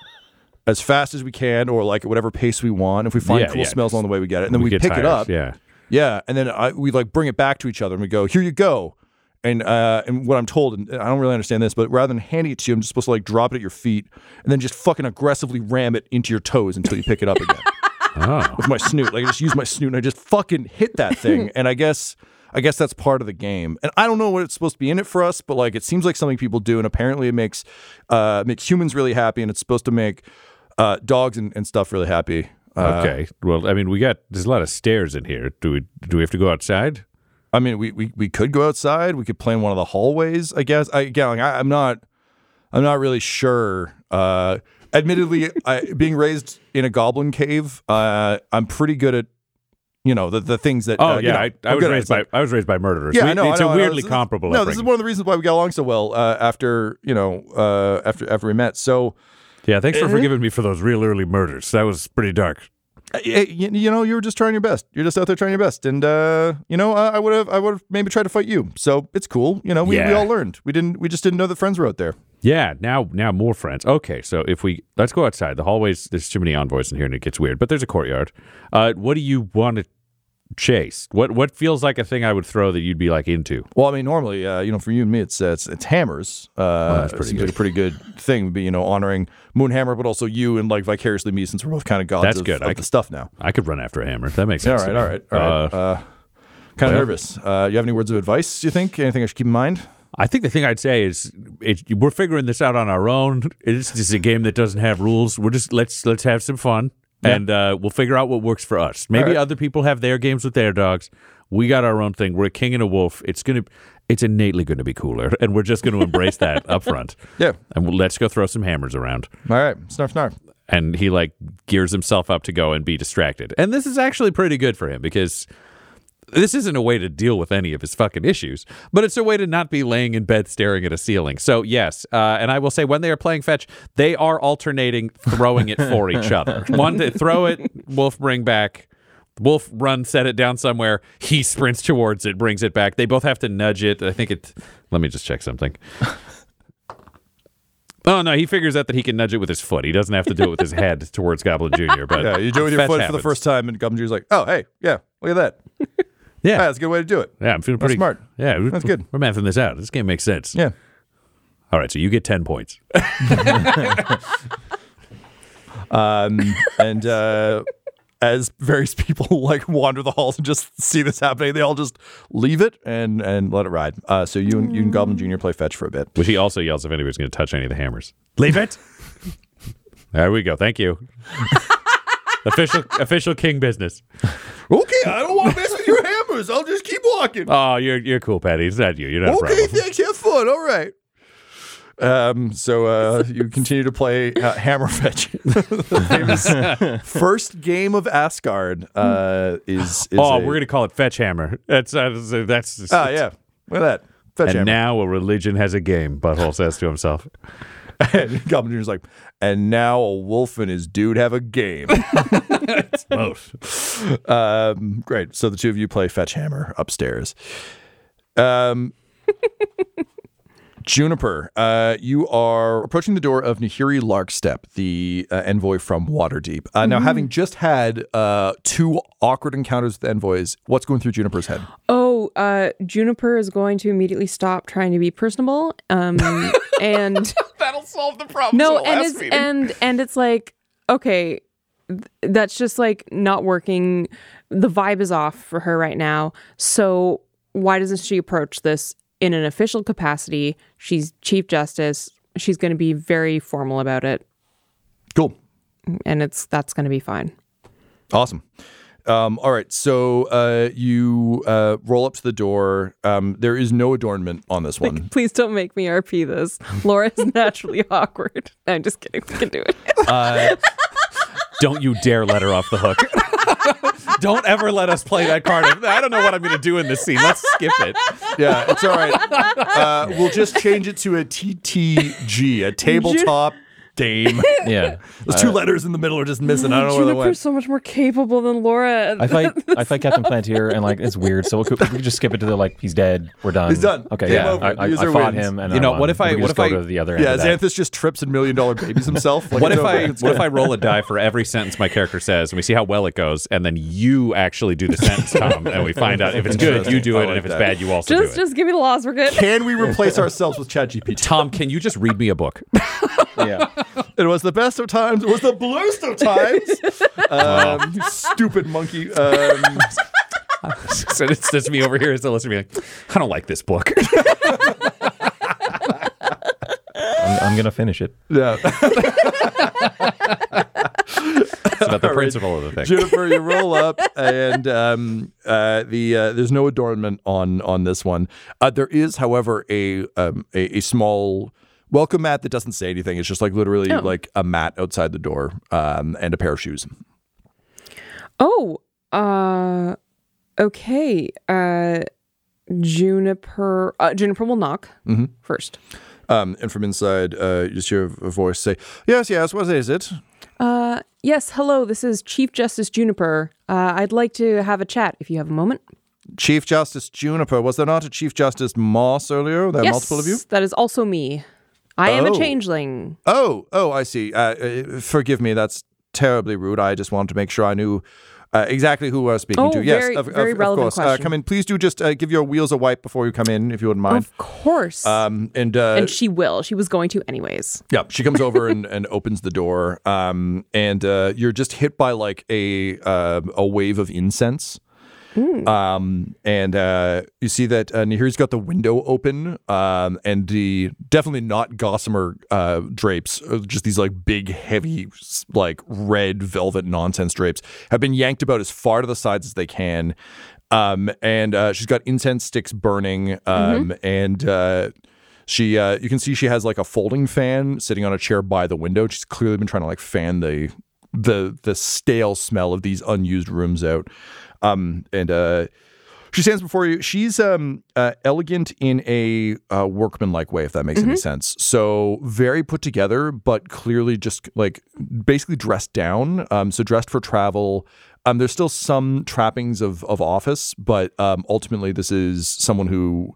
As fast as we can, or like at whatever pace we want. If we find Yeah, cool yeah. smells along the way, we get it, and then we, get pick it up. Yeah. Yeah, and then I, we like bring it back to each other and we go, "Here you go." And uh, and what I'm told, and I don't really understand this, but rather than handing it to you, I'm just supposed to like drop it at your feet and then just fucking aggressively ram it into your toes until you pick it up again Oh, with my snoot. Like I just use my snoot and I just fucking hit that thing. and I guess I guess that's part of the game. And I don't know what it's supposed to be in it for us, but like it seems like something people do, and apparently it makes uh makes humans really happy, and it's supposed to make uh dogs and, and stuff really happy. Uh, okay. Well, I mean, we got there's a lot of stairs in here. Do we do we have to go outside? I mean, we, we we could go outside. We could play in one of the hallways. I guess. I again, like, I, I'm not. I'm not really sure. Uh, admittedly, I, being raised in a goblin cave, uh, I'm pretty good at, you know, the, the things that. Oh uh, you yeah, know, I, I'm was raised by like- I was raised by murderers. yeah, We- I know. It's I know, a I know. weirdly is- comparable. No, this is one of the reasons why we got along so well uh, after you know uh, after after we met. So Yeah, thanks for Uh-huh. forgiving me for those real early murders. That was pretty dark. uh, you, you know, you were just trying your best. You're just out there trying your best, and uh, you know, I would have I would have maybe tried to fight you. So it's cool. You know, we, we all learned. We didn't. We just didn't know that friends were out there. Yeah, now now more friends. Okay, so if we let's go outside. The hallways there's too many envoys in here and it gets weird. But there's a courtyard. Uh, what do you want to chase? What what feels like a thing I would throw that you'd be like into? Well, I mean, normally, uh, you know, for you and me, it's uh, it's, it's hammers. Uh, that's it pretty seems like a pretty good thing. Be you know, honoring Moonhammer, but also you and like vicariously me, since we're both kind of gods That's of, good. of I the c- stuff now. I could run after a hammer. That makes sense. right, all right, all right. Uh, Uh, kind of nervous. Uh, you have any words of advice? Do you think anything I should keep in mind? I think the thing I'd say is it, we're figuring this out on our own. It's just a game that doesn't have rules. We're just let's let's have some fun and uh, we'll figure out what works for us. Maybe right. other people have their games with their dogs. We got our own thing. We're a king and a wolf. It's gonna it's innately going to be cooler, and we're just going to embrace that up front. Yeah. And we'll, let's go throw some hammers around. All right, snarf, snarf. And he like gears himself up to go and be distracted. And this is actually pretty good for him because this isn't a way to deal with any of his fucking issues, but it's a way to not be laying in bed staring at a ceiling. So yes, uh, and I will say when they are playing fetch, they are alternating throwing it for each other. One to throw it, Wolf bring back. Wolf run, set it down somewhere. He sprints towards it, brings it back. They both have to nudge it. I think it. Let me just check something. Oh no, he figures out that he can nudge it with his foot. He doesn't have to do it with his head towards Goblin Junior. But Yeah, you do it with your fetch foot for the first time, and Goblin Junior's like, "Oh, hey, yeah, look at that." Yeah. that's a good way to do it. Yeah, I'm feeling That's pretty smart. Yeah, we- That's good. We're mathing this out. This game makes sense. Yeah. All right, so you get ten points. Um, and uh, as various people like wander the halls and just see this happening, they all just leave it and and let it ride. Uh, so you and you and Goblin Junior play fetch for a bit. Which he also yells if anybody's going to touch any of the hammers. Leave it. there we go. Thank you. official official king business. Okay, I don't want to mess with your hammers. I'll just keep walking. Oh, you're you're cool, Patty. It's not you. You're not a Okay, problem. thanks. Have fun. All right. Um, so uh, you continue to play uh, Hammer Fetch. the famous first game of Asgard uh, is, is Oh, a- we're gonna call it fetch hammer. That's uh, that's Ah, yeah. Look at that. Fetch And Hammer. now a religion has a game. Butthole says to himself. And Goblin Junior's like, and now a wolf and his dude have a game. It's both. um, great. So the two of you play Fetch Hammer upstairs. Um, Juniper, uh, you are approaching the door of Nahiri Larkstep, the uh, envoy from Waterdeep. Uh, Now, having just had uh, two awkward encounters with envoys, what's going through Juniper's head? Oh, uh, Juniper is going to immediately stop trying to be personable. Um, and That'll solve the problem. no, and it's and and it's like okay, th- that's just like not working. The vibe is off for her right now. So why doesn't she approach this in an official capacity? She's chief justice. She's going to be very formal about it, Cool. and it's that's going to be fine. Awesome. Um, all right, so uh, you uh, roll up to the door. Um, there is no adornment on this one. Please don't make me RP this. Laura is naturally awkward. I'm just kidding. We can do it. Uh, don't you dare let her off the hook. don't ever let us play that card. I don't know what I'm going to do in this scene. Let's skip it. Yeah, it's all right. Uh, we'll just change it to a TTG, a tabletop dame. Yeah. Those two letters in the middle are just missing. I don't know where they Juniper's went. so much more capable than Laura. I fight I fight Captain Plantier and like it's weird. So we could, we could just skip it to the like he's dead. We're done. He's done. Okay. Game yeah. over. I, I, I fought wins. him and You I know, won. what if I- We could what just if go I- to the other Yeah, end of that. Xanthus just trips and million dollar babies himself. Like, What if over. I what if. I roll a die for every sentence my character says and we see how well it goes and then you actually do the sentence, Tom, and we find out if it's good, you do it, and if it's bad, you also just do it. just give me the laws. We're good. Can we replace ourselves with ChatGPT? Tom, can you just read me a book? yeah. It was the best of times. It was the bluest of times. um, you stupid monkey. Um, so it's just me over here as the listener being like, I don't like this book. I'm, I'm gonna finish it. yeah. It's about the principle of the thing. Juniper, you roll up, and um, uh, the uh, there's no adornment on on this one. Uh, there is, however, a, um, a a small welcome mat that doesn't say anything. It's just like literally Oh. like a mat outside the door, um, and a pair of shoes. Oh, uh, okay. Uh, Juniper. Uh, Juniper will knock first. Um, and from inside, uh, you just hear a voice say, "Yes, yes. What is it?" Uh, yes. Hello. This is Chief Justice Juniper. Uh, I'd like to have a chat if you have a moment. Chief Justice Juniper. Was there not a Chief Justice Moss earlier? There are yes, multiple of you. That is also me. I am Oh. a changeling. Oh, oh, I see. Uh, uh, forgive me. That's terribly rude. I just wanted to make sure I knew uh, exactly who I was speaking Oh, to. Yes, very- of, of- very of relevant course. Uh, come in. Please do just uh, give your wheels a wipe before you come in, if you wouldn't mind. Of course. Um, and uh, and she will. She was going to anyways. yeah, she comes over and, and opens the door. Um, and uh, you're just hit by like a uh, a wave of incense. Um, and uh, you see that uh, Nahiri's got the window open, um, and the definitely not gossamer uh, drapes, uh, just these like big, heavy, like red velvet nonsense drapes, have been yanked about as far to the sides as they can. Um, and uh, she's got incense sticks burning, um, and uh, she uh, you can see she has like a folding fan sitting on a chair by the window. She's clearly been trying to like fan the the the stale smell of these unused rooms out. Um, and uh, she stands before you. She's um, uh, elegant in a uh, workmanlike way, if that makes any sense. So very put together, but clearly just like basically dressed down. Um, so dressed for travel. Um, there's still some trappings of of office, but um, ultimately this is someone who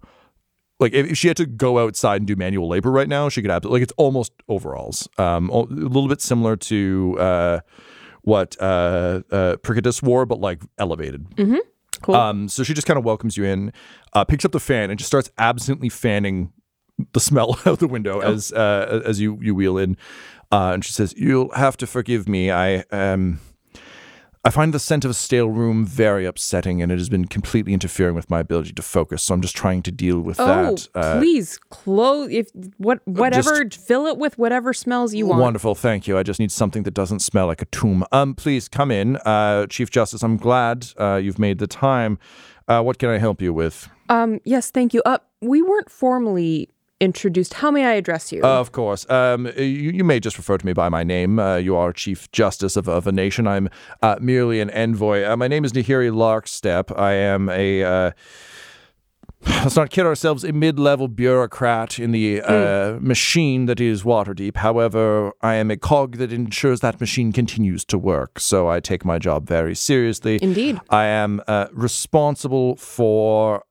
like if she had to go outside and do manual labor right now, she could have like it's almost overalls. Um, a little bit similar to uh, what uh, uh, wore, but like elevated. Cool. Um, so she just kind of welcomes you in, uh, picks up the fan, and just starts absently fanning the smell out the window as uh, as you you wheel in. Uh, and she says, "You'll have to forgive me. I um." I find the scent of a stale room very upsetting, and it has been completely interfering with my ability to focus. So I'm just trying to deal with oh, that. Uh, please close if what whatever fill it with whatever smells you want. Wonderful, thank you. I just need something that doesn't smell like a tomb. Um, please come in, uh, Chief Justice. I'm glad uh, you've made the time. Uh, what can I help you with? Um, yes, thank you. Uh, we weren't formally introduced. How may I address you? Uh, of course. Um, you, you may just refer to me by my name. Uh, you are Chief Justice of, of a nation. I'm uh, merely an envoy. Uh, my name is Nahiri Larkstep. I am a. Uh, let's not kid ourselves, a mid level bureaucrat in the uh, machine that is Waterdeep. However, I am a cog that ensures that machine continues to work. So I take my job very seriously. Indeed. I am uh, responsible for.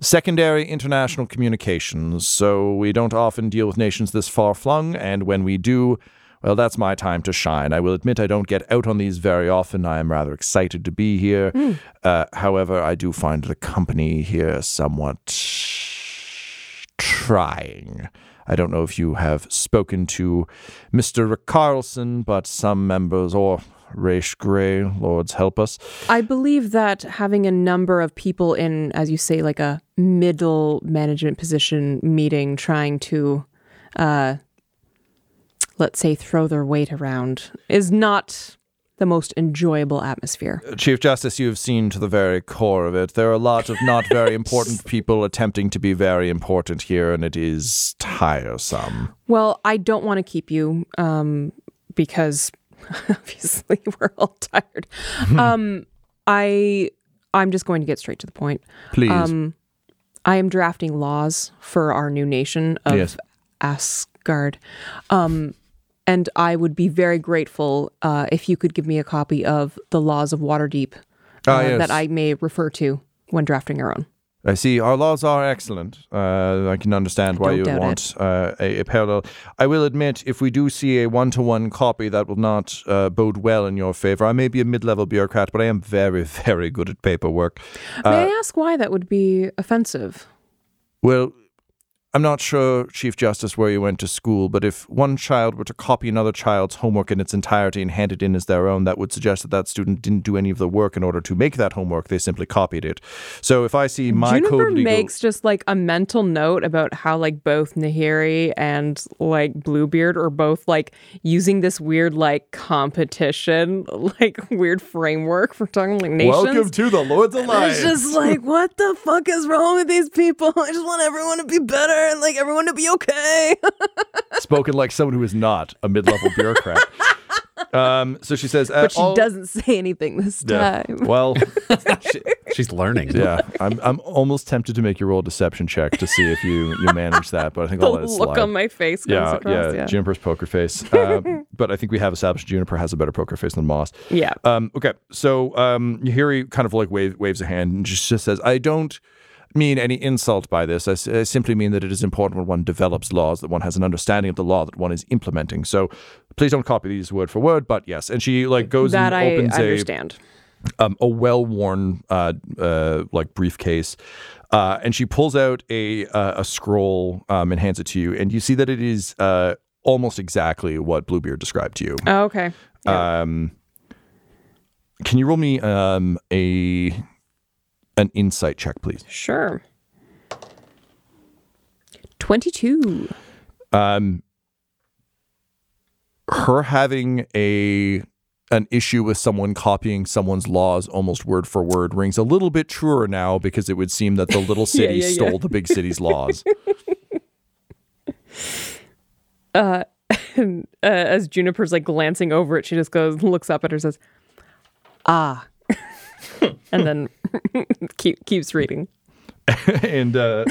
Secondary international communications, so we don't often deal with nations this far flung, and when we do, well, that's my time to shine. I will admit I don't get out on these very often. I am rather excited to be here. Uh, however, I do find the company here somewhat trying. I don't know if you have spoken to Mr. Carlson, but some members, or Raish Gray, Lords help us, I believe that having a number of people in, as you say, like a middle management position meeting, trying to, uh, let's say, throw their weight around, is not the most enjoyable atmosphere. Chief Justice, you have seen to the very core of it. There are a lot of not very important people attempting to be very important here, and it is tiresome. Well, I don't want to keep you um, because obviously we're all tired. um, I I'm just going to get straight to the point. Please. Um, I am drafting laws for our new nation of Yes. Asgard. Um, and I would be very grateful uh, if you could give me a copy of the laws of Waterdeep uh, Ah, yes. that I may refer to when drafting our own. I see. Our laws are excellent. Uh, I can understand why you would want uh, a, a parallel. I will admit, if we do see a one-to-one copy, that will not uh, bode well in your favor. I may be a mid-level bureaucrat, but I am very, very good at paperwork. May I ask why that would be offensive? Well, I'm not sure, Chief Justice, where you went to school, but if one child were to copy another child's homework in its entirety and hand it in as their own, that would suggest that that student didn't do any of the work in order to make that homework. They simply copied it. So if I see my Juniper code legal, makes just like a mental note about how like both Nahiri and like Bluebeard are both like using this weird like competition, like weird framework for talking like nations. welcome to the Lord's Alliance. It's just like, what the fuck is wrong with these people? I just want everyone to be better and like everyone to be okay. spoken like someone who is not a mid-level bureaucrat. um, so she says, uh, but she all- doesn't say anything this Yeah. time. Well, She's learning. yeah, I'm I'm almost tempted to make you roll a deception check to see if you you manage that, but I think The I'll let it look on my face comes yeah, across. yeah, Yeah. Juniper's poker face. Um, but I think we have established Juniper has a better poker face than Moss. yeah. Um, okay, so um, Nahiri kind of like wave, waves a hand and just, just says, I don't mean any insult by this. I simply mean that it is important when one develops laws that one has an understanding of the law that one is implementing. So please don't copy these word for word, but yes. And she like goes that and I opens a um, a well-worn uh, uh, like briefcase, uh, and she pulls out a uh, a scroll um, and hands it to you, and you see that it is uh, almost exactly what Bluebeard described to you. Oh, okay. Um, can you roll me um, a an insight check, please? Sure. 22. Um, her having a an issue with someone copying someone's laws almost word for word rings a little bit truer now because it would seem that the little city yeah, yeah. stole the big city's laws. uh, as Juniper's like glancing over it, she just goes, looks up at her, says, "Ah," and then keep, keeps reading. and uh,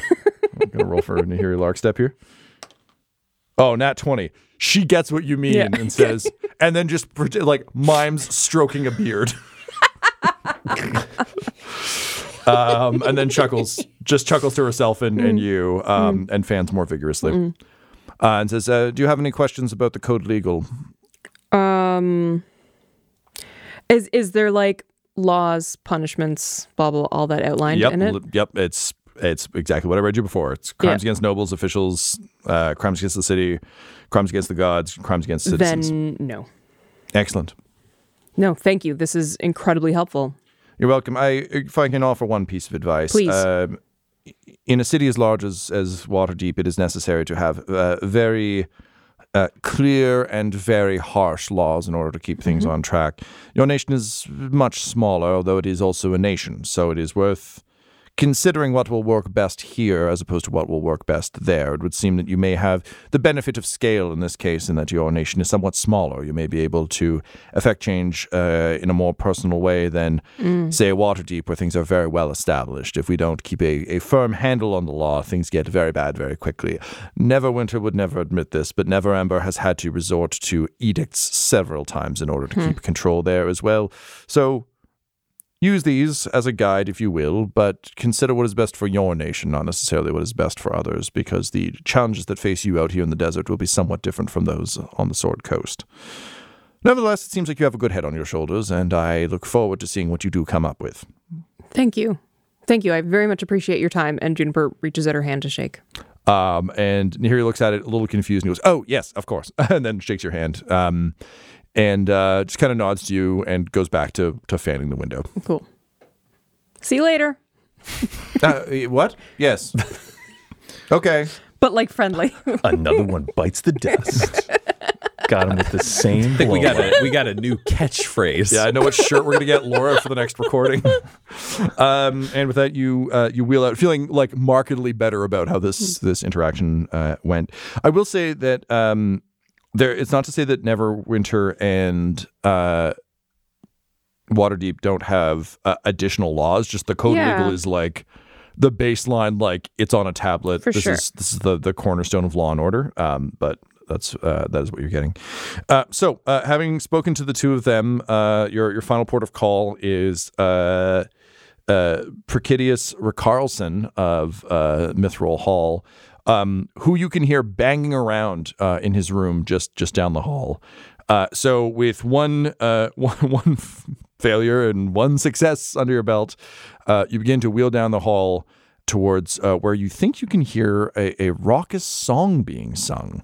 I'm gonna roll for a Nahiri Larkstep here. Oh, nat twenty. She gets what you mean Yeah. and says, and then just pretend, like mimes stroking a beard. um, and then chuckles, just chuckles to herself and, and you, um, and fans more vigorously. Uh, and says, uh, "Do you have any questions about the code legal?" Um, is is there like laws, punishments, blah blah, all that outlined Yep, in it. yep. It's it's exactly what I read you before. It's crimes Yeah. against nobles, officials, uh, crimes against the city, crimes against the gods, crimes against citizens. Then no, Excellent. no, thank you. This is incredibly helpful. You're welcome. I, if I can offer one piece of advice, Please. Um, in a city as large as as Waterdeep, it is necessary to have uh, very uh, clear and very harsh laws in order to keep things on track. Your nation is much smaller, although it is also a nation, so it is worth considering what will work best here as opposed to what will work best there. It would seem that you may have the benefit of scale in this case, in that your nation is somewhat smaller. You may be able to affect change uh, in a more personal way than, say, Waterdeep, where things are very well established. If we don't keep a, a firm handle on the law, things get very bad very quickly. Neverwinter would never admit this, but Neverember has had to resort to edicts several times in order to keep control there as well. So Use these as a guide, if you will, but consider what is best for your nation, not necessarily what is best for others, because the challenges that face you out here in the desert will be somewhat different from those on the Sword Coast. Nevertheless, it seems like you have a good head on your shoulders, and I look forward to seeing what you do come up with. Thank you, thank you. I very much appreciate your time. And Juniper reaches out her hand to shake. Um, and Nahiri looks at it a little confused and goes, "Oh, yes, of course," and then shakes your hand, um, and uh, just kind of nods to you and goes back to to fanning the window. Cool. See you later. uh, what? Yes. okay. But like friendly. Another one bites the dust. Got him with the same. I think we got a we got a new catchphrase. Yeah, I know what shirt we're gonna get Laura for the next recording. Um, and with that, you uh, you wheel out, feeling like markedly better about how this this interaction uh, went. I will say that um, there. It's not to say that Neverwinter and uh, Waterdeep don't have uh, additional laws. Just the code Yeah. legal is like the baseline. Like it's on a tablet. For this sure. is this is the the cornerstone of law and order. Um, but that's uh, that is what you're getting. Uh, so, uh, having spoken to the two of them, uh, your your final port of call is uh, uh, Perkidius Ricarlson of uh, Mithril Hall, um, who you can hear banging around uh, in his room just just down the hall. Uh, so, with one uh, one, one failure and one success under your belt, uh, you begin to wheel down the hall towards uh, where you think you can hear a, a raucous song being sung.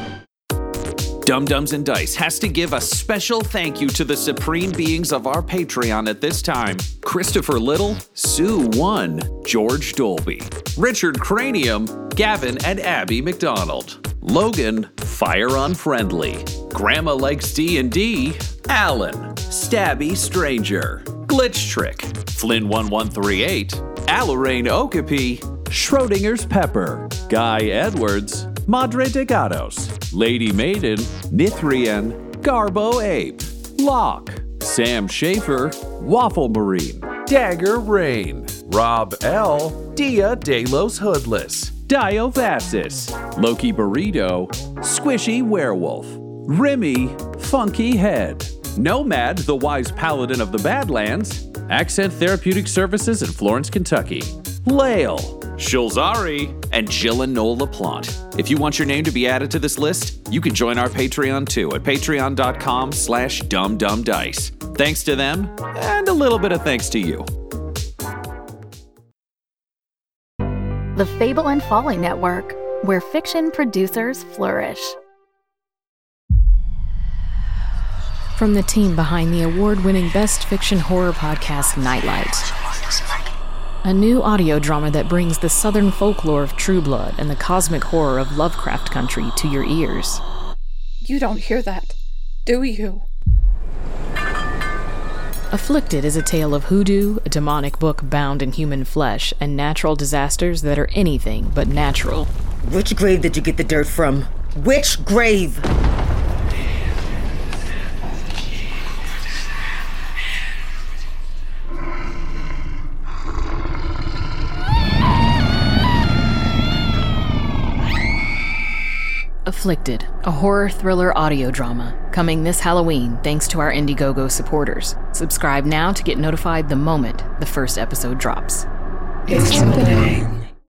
Dumb Dumbs and Dice has to give a special thank you to the supreme beings of our Patreon at this time. Christopher Little, Sue One, George Dolby, Richard Cranium, Gavin and Abby McDonald, Logan, Fire Unfriendly, Grandma Likes D&D, Alan, Stabby Stranger, Glitch Trick, Flynn1138, Alarain Okapi, Schrodinger's Pepper, Guy Edwards, Madre de Gatos, Lady Maiden, Nithrian, Garbo Ape, Locke, Sam Schaefer, Waffle Marine, Dagger Rain, Rob L, Dia De Los Hoodless, Diovasis, Loki Burrito, Squishy Werewolf, Remy, Funky Head, Nomad, the Wise Paladin of the Badlands, Accent Therapeutic Services in Florence, Kentucky, Lael, Shulzari, and Jill and Noel LaPlante. If you want your name to be added to this list, you can join our Patreon too at patreon.com slash dumbdumbdice. Thanks to them, and a little bit of thanks to you. The Fable and Folly Network, where fiction producers flourish. From the team behind the award winning best fiction horror podcast, Nightlight. A new audio drama that brings the southern folklore of True Blood and the cosmic horror of Lovecraft Country to your ears. You don't hear that, do you? Afflicted is a tale of hoodoo, a demonic book bound in human flesh, and natural disasters that are anything but natural. Which grave did you get the dirt from? Which grave? Afflicted, a horror thriller audio drama, coming this Halloween thanks to our Indiegogo supporters. Subscribe now to get notified the moment the first episode drops. It's happening.